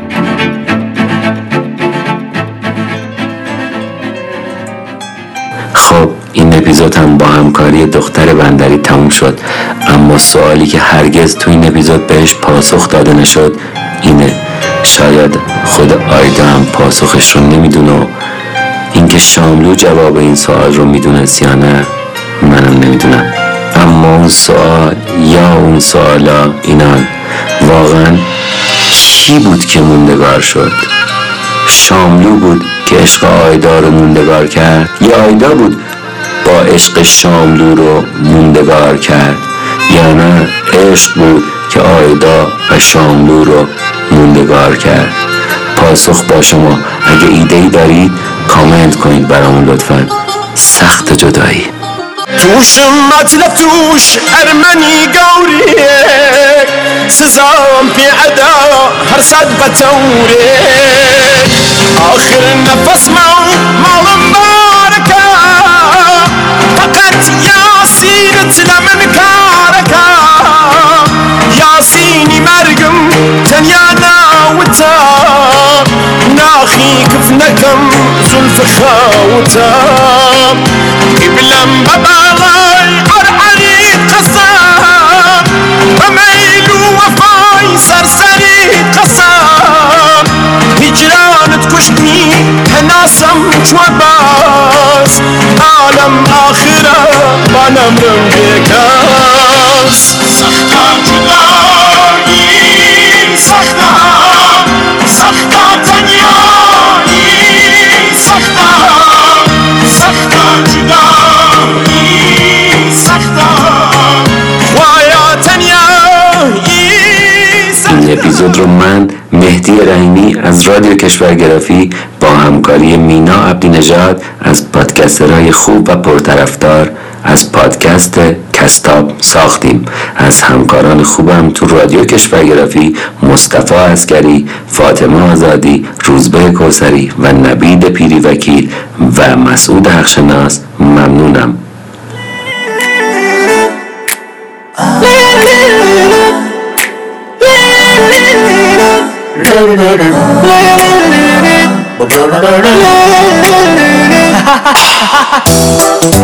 خب این اپیزود هم با همکاری دختر بندری تموم شد. اما سوالی که هرگز تو این اپیزود بهش پاسخ داده نشد اینه. شاید خود آیدا هم پاسخش رو نمی‌دونه شاملو جواب این سوال رو می‌دونست یا نه؟ منم نمی‌دونم. اما اون سوال یا اون سوالا اینان واقعا کی بود که موندگار شد؟ شاملو بود که عشق آیدا رو موندگار کرد؟ یا آیدا بود با عشق شاملو رو موندگار کرد؟ یا نه عشق بود که آیدا و شاملو رو موندگار کرد؟ پاسخ با شما. اگه ایده ای دارید کامنت کنید برامون لطفا. سخت جدایی. توش مطلب توش ارمني قوري سزام في عدا هرسد بتوري آخر نفس مو مال مباركة فقط ياسين تلمن كاركا ياسيني مرقم تنيا ناوتا. ناخي كفنكم زلف خاوتا قبلم بباغي عرعري قصام بميل وفاي سرسري قصام هجران تكشتني هناسم شوباس عالم آخرة بانم رنگكاس سختا جدایی سختا این اپیزود رو من مهدی رحیمی از رادیو کشورگرافی با همکاری مینا عبدی نژاد از پادکسترهای خوب و پرطرفدار از پادکست کستاب ساختیم. از همکاران خوبم تو رادیو کشورگرافی مصطفی اسکری فاطمه آزادی روزبه کوسری و نبید پیری وکیل و مسعود حقشناس ممنونم!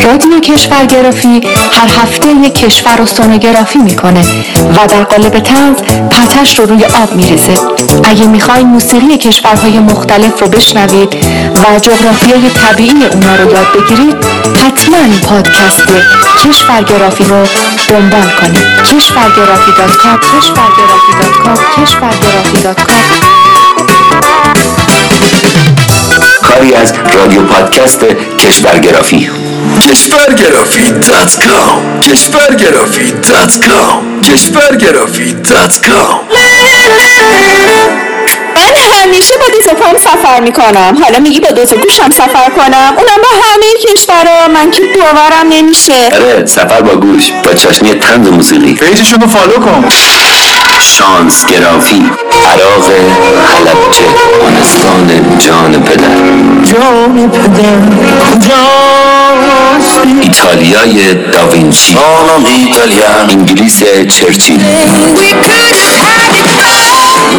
رادیو کشورگرافی هر هفته یک کشور رو سونوگرافی می‌کنه و در قالب طنز پته‌ش رو روی آب میریزه. اگه می‌خواین موسیقی کشورهای مختلف رو بشنوید و جغرافیای طبیعی اونا رو یاد بگیرید حتما پادکست کشورگرافی رو دنبال کنید. کاری از رادیو پادکست کشورگرافی کشورگرافی dot com کشورگرافی dot com. کشورگرافی. dot com من همیشه با دوتا پام سفر می‌کنم. حالا میگی با دوتا گوشم سفر کنم. اونم با همه کشورها من که باورم نمیشه. آره سفر با گوش با چاشنی طنز و موسیقی. page شون رو follow کن. کشورگرافی. عراق حلبچه افغانستان جان پدر. جان پدر. کجاست ایتالیای داوینچی. ایتالیا. انگلیس چرچیل.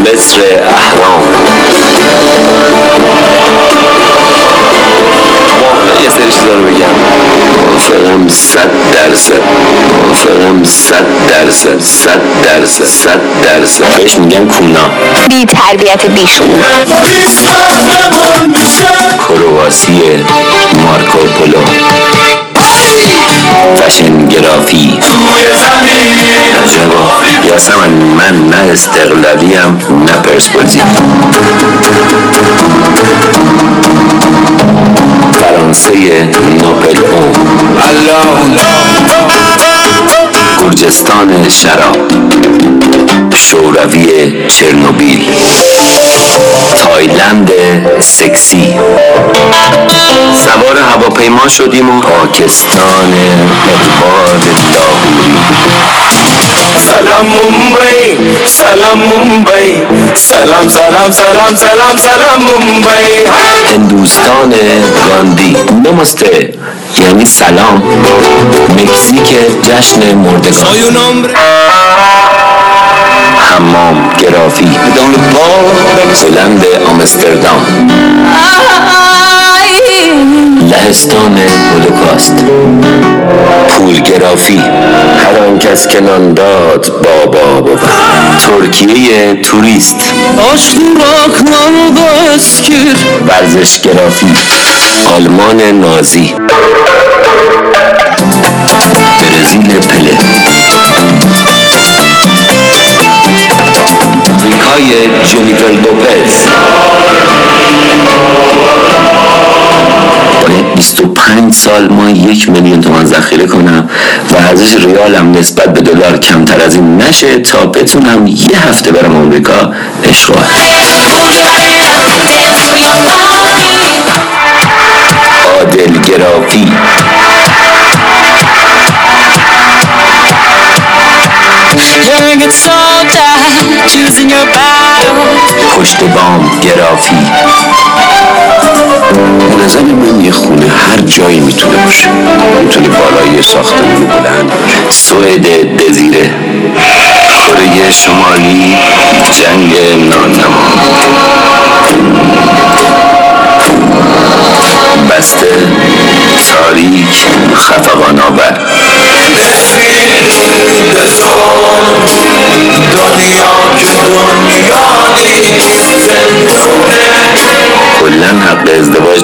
مصر یه سری چیزا رو بگم. موافقم صد درصد. موافقم صد درصد. صد درصد. صد درصد. بهش میگن کونا. بی تربیت بیشون کرواسی مارکو پولو. فشن گرافی. عجبا یاسمن من نه استقلالیم نه پرسپولیسی. فرانسه نوپل اون گرجستان شراب. شوروی چرنوبیل. تایلند سکسی. سوار هواپیما شدیم و پاکستان اقبال لاهوری. سلام ممبئی سلام ممبئی. سلام سلام سلام سلام سلام ممبئی. هندوستان گاندی. نمسته. یعنی سلام. مکزیک جشن مردگان. حمام گرافی. هلند آمستردام. لهستان هولوکاست. پولگرافی. هر آن کس که نان داد بابا بود. ترکیه توریست. ورزشگرافی آلمان نازی. برزیل پله. آمریکای جونیفر لوپز. باید 25 سال ما یک میلیون تومان ذخیره کنم و ارزش ریالم نسبت به دلار کمتر از این نشه تا بتونم یه هفته برم آمریکا اشغال عادل گرافی پشت بام گرافی. نظر من یه خونه هر جایی می‌تونه باشه. می‌تونه بالای ساختمون بلند سوئد دزیره. کره شمالی جنگ نانما. بسته تاریک خفقان آور کلا حق ازدواج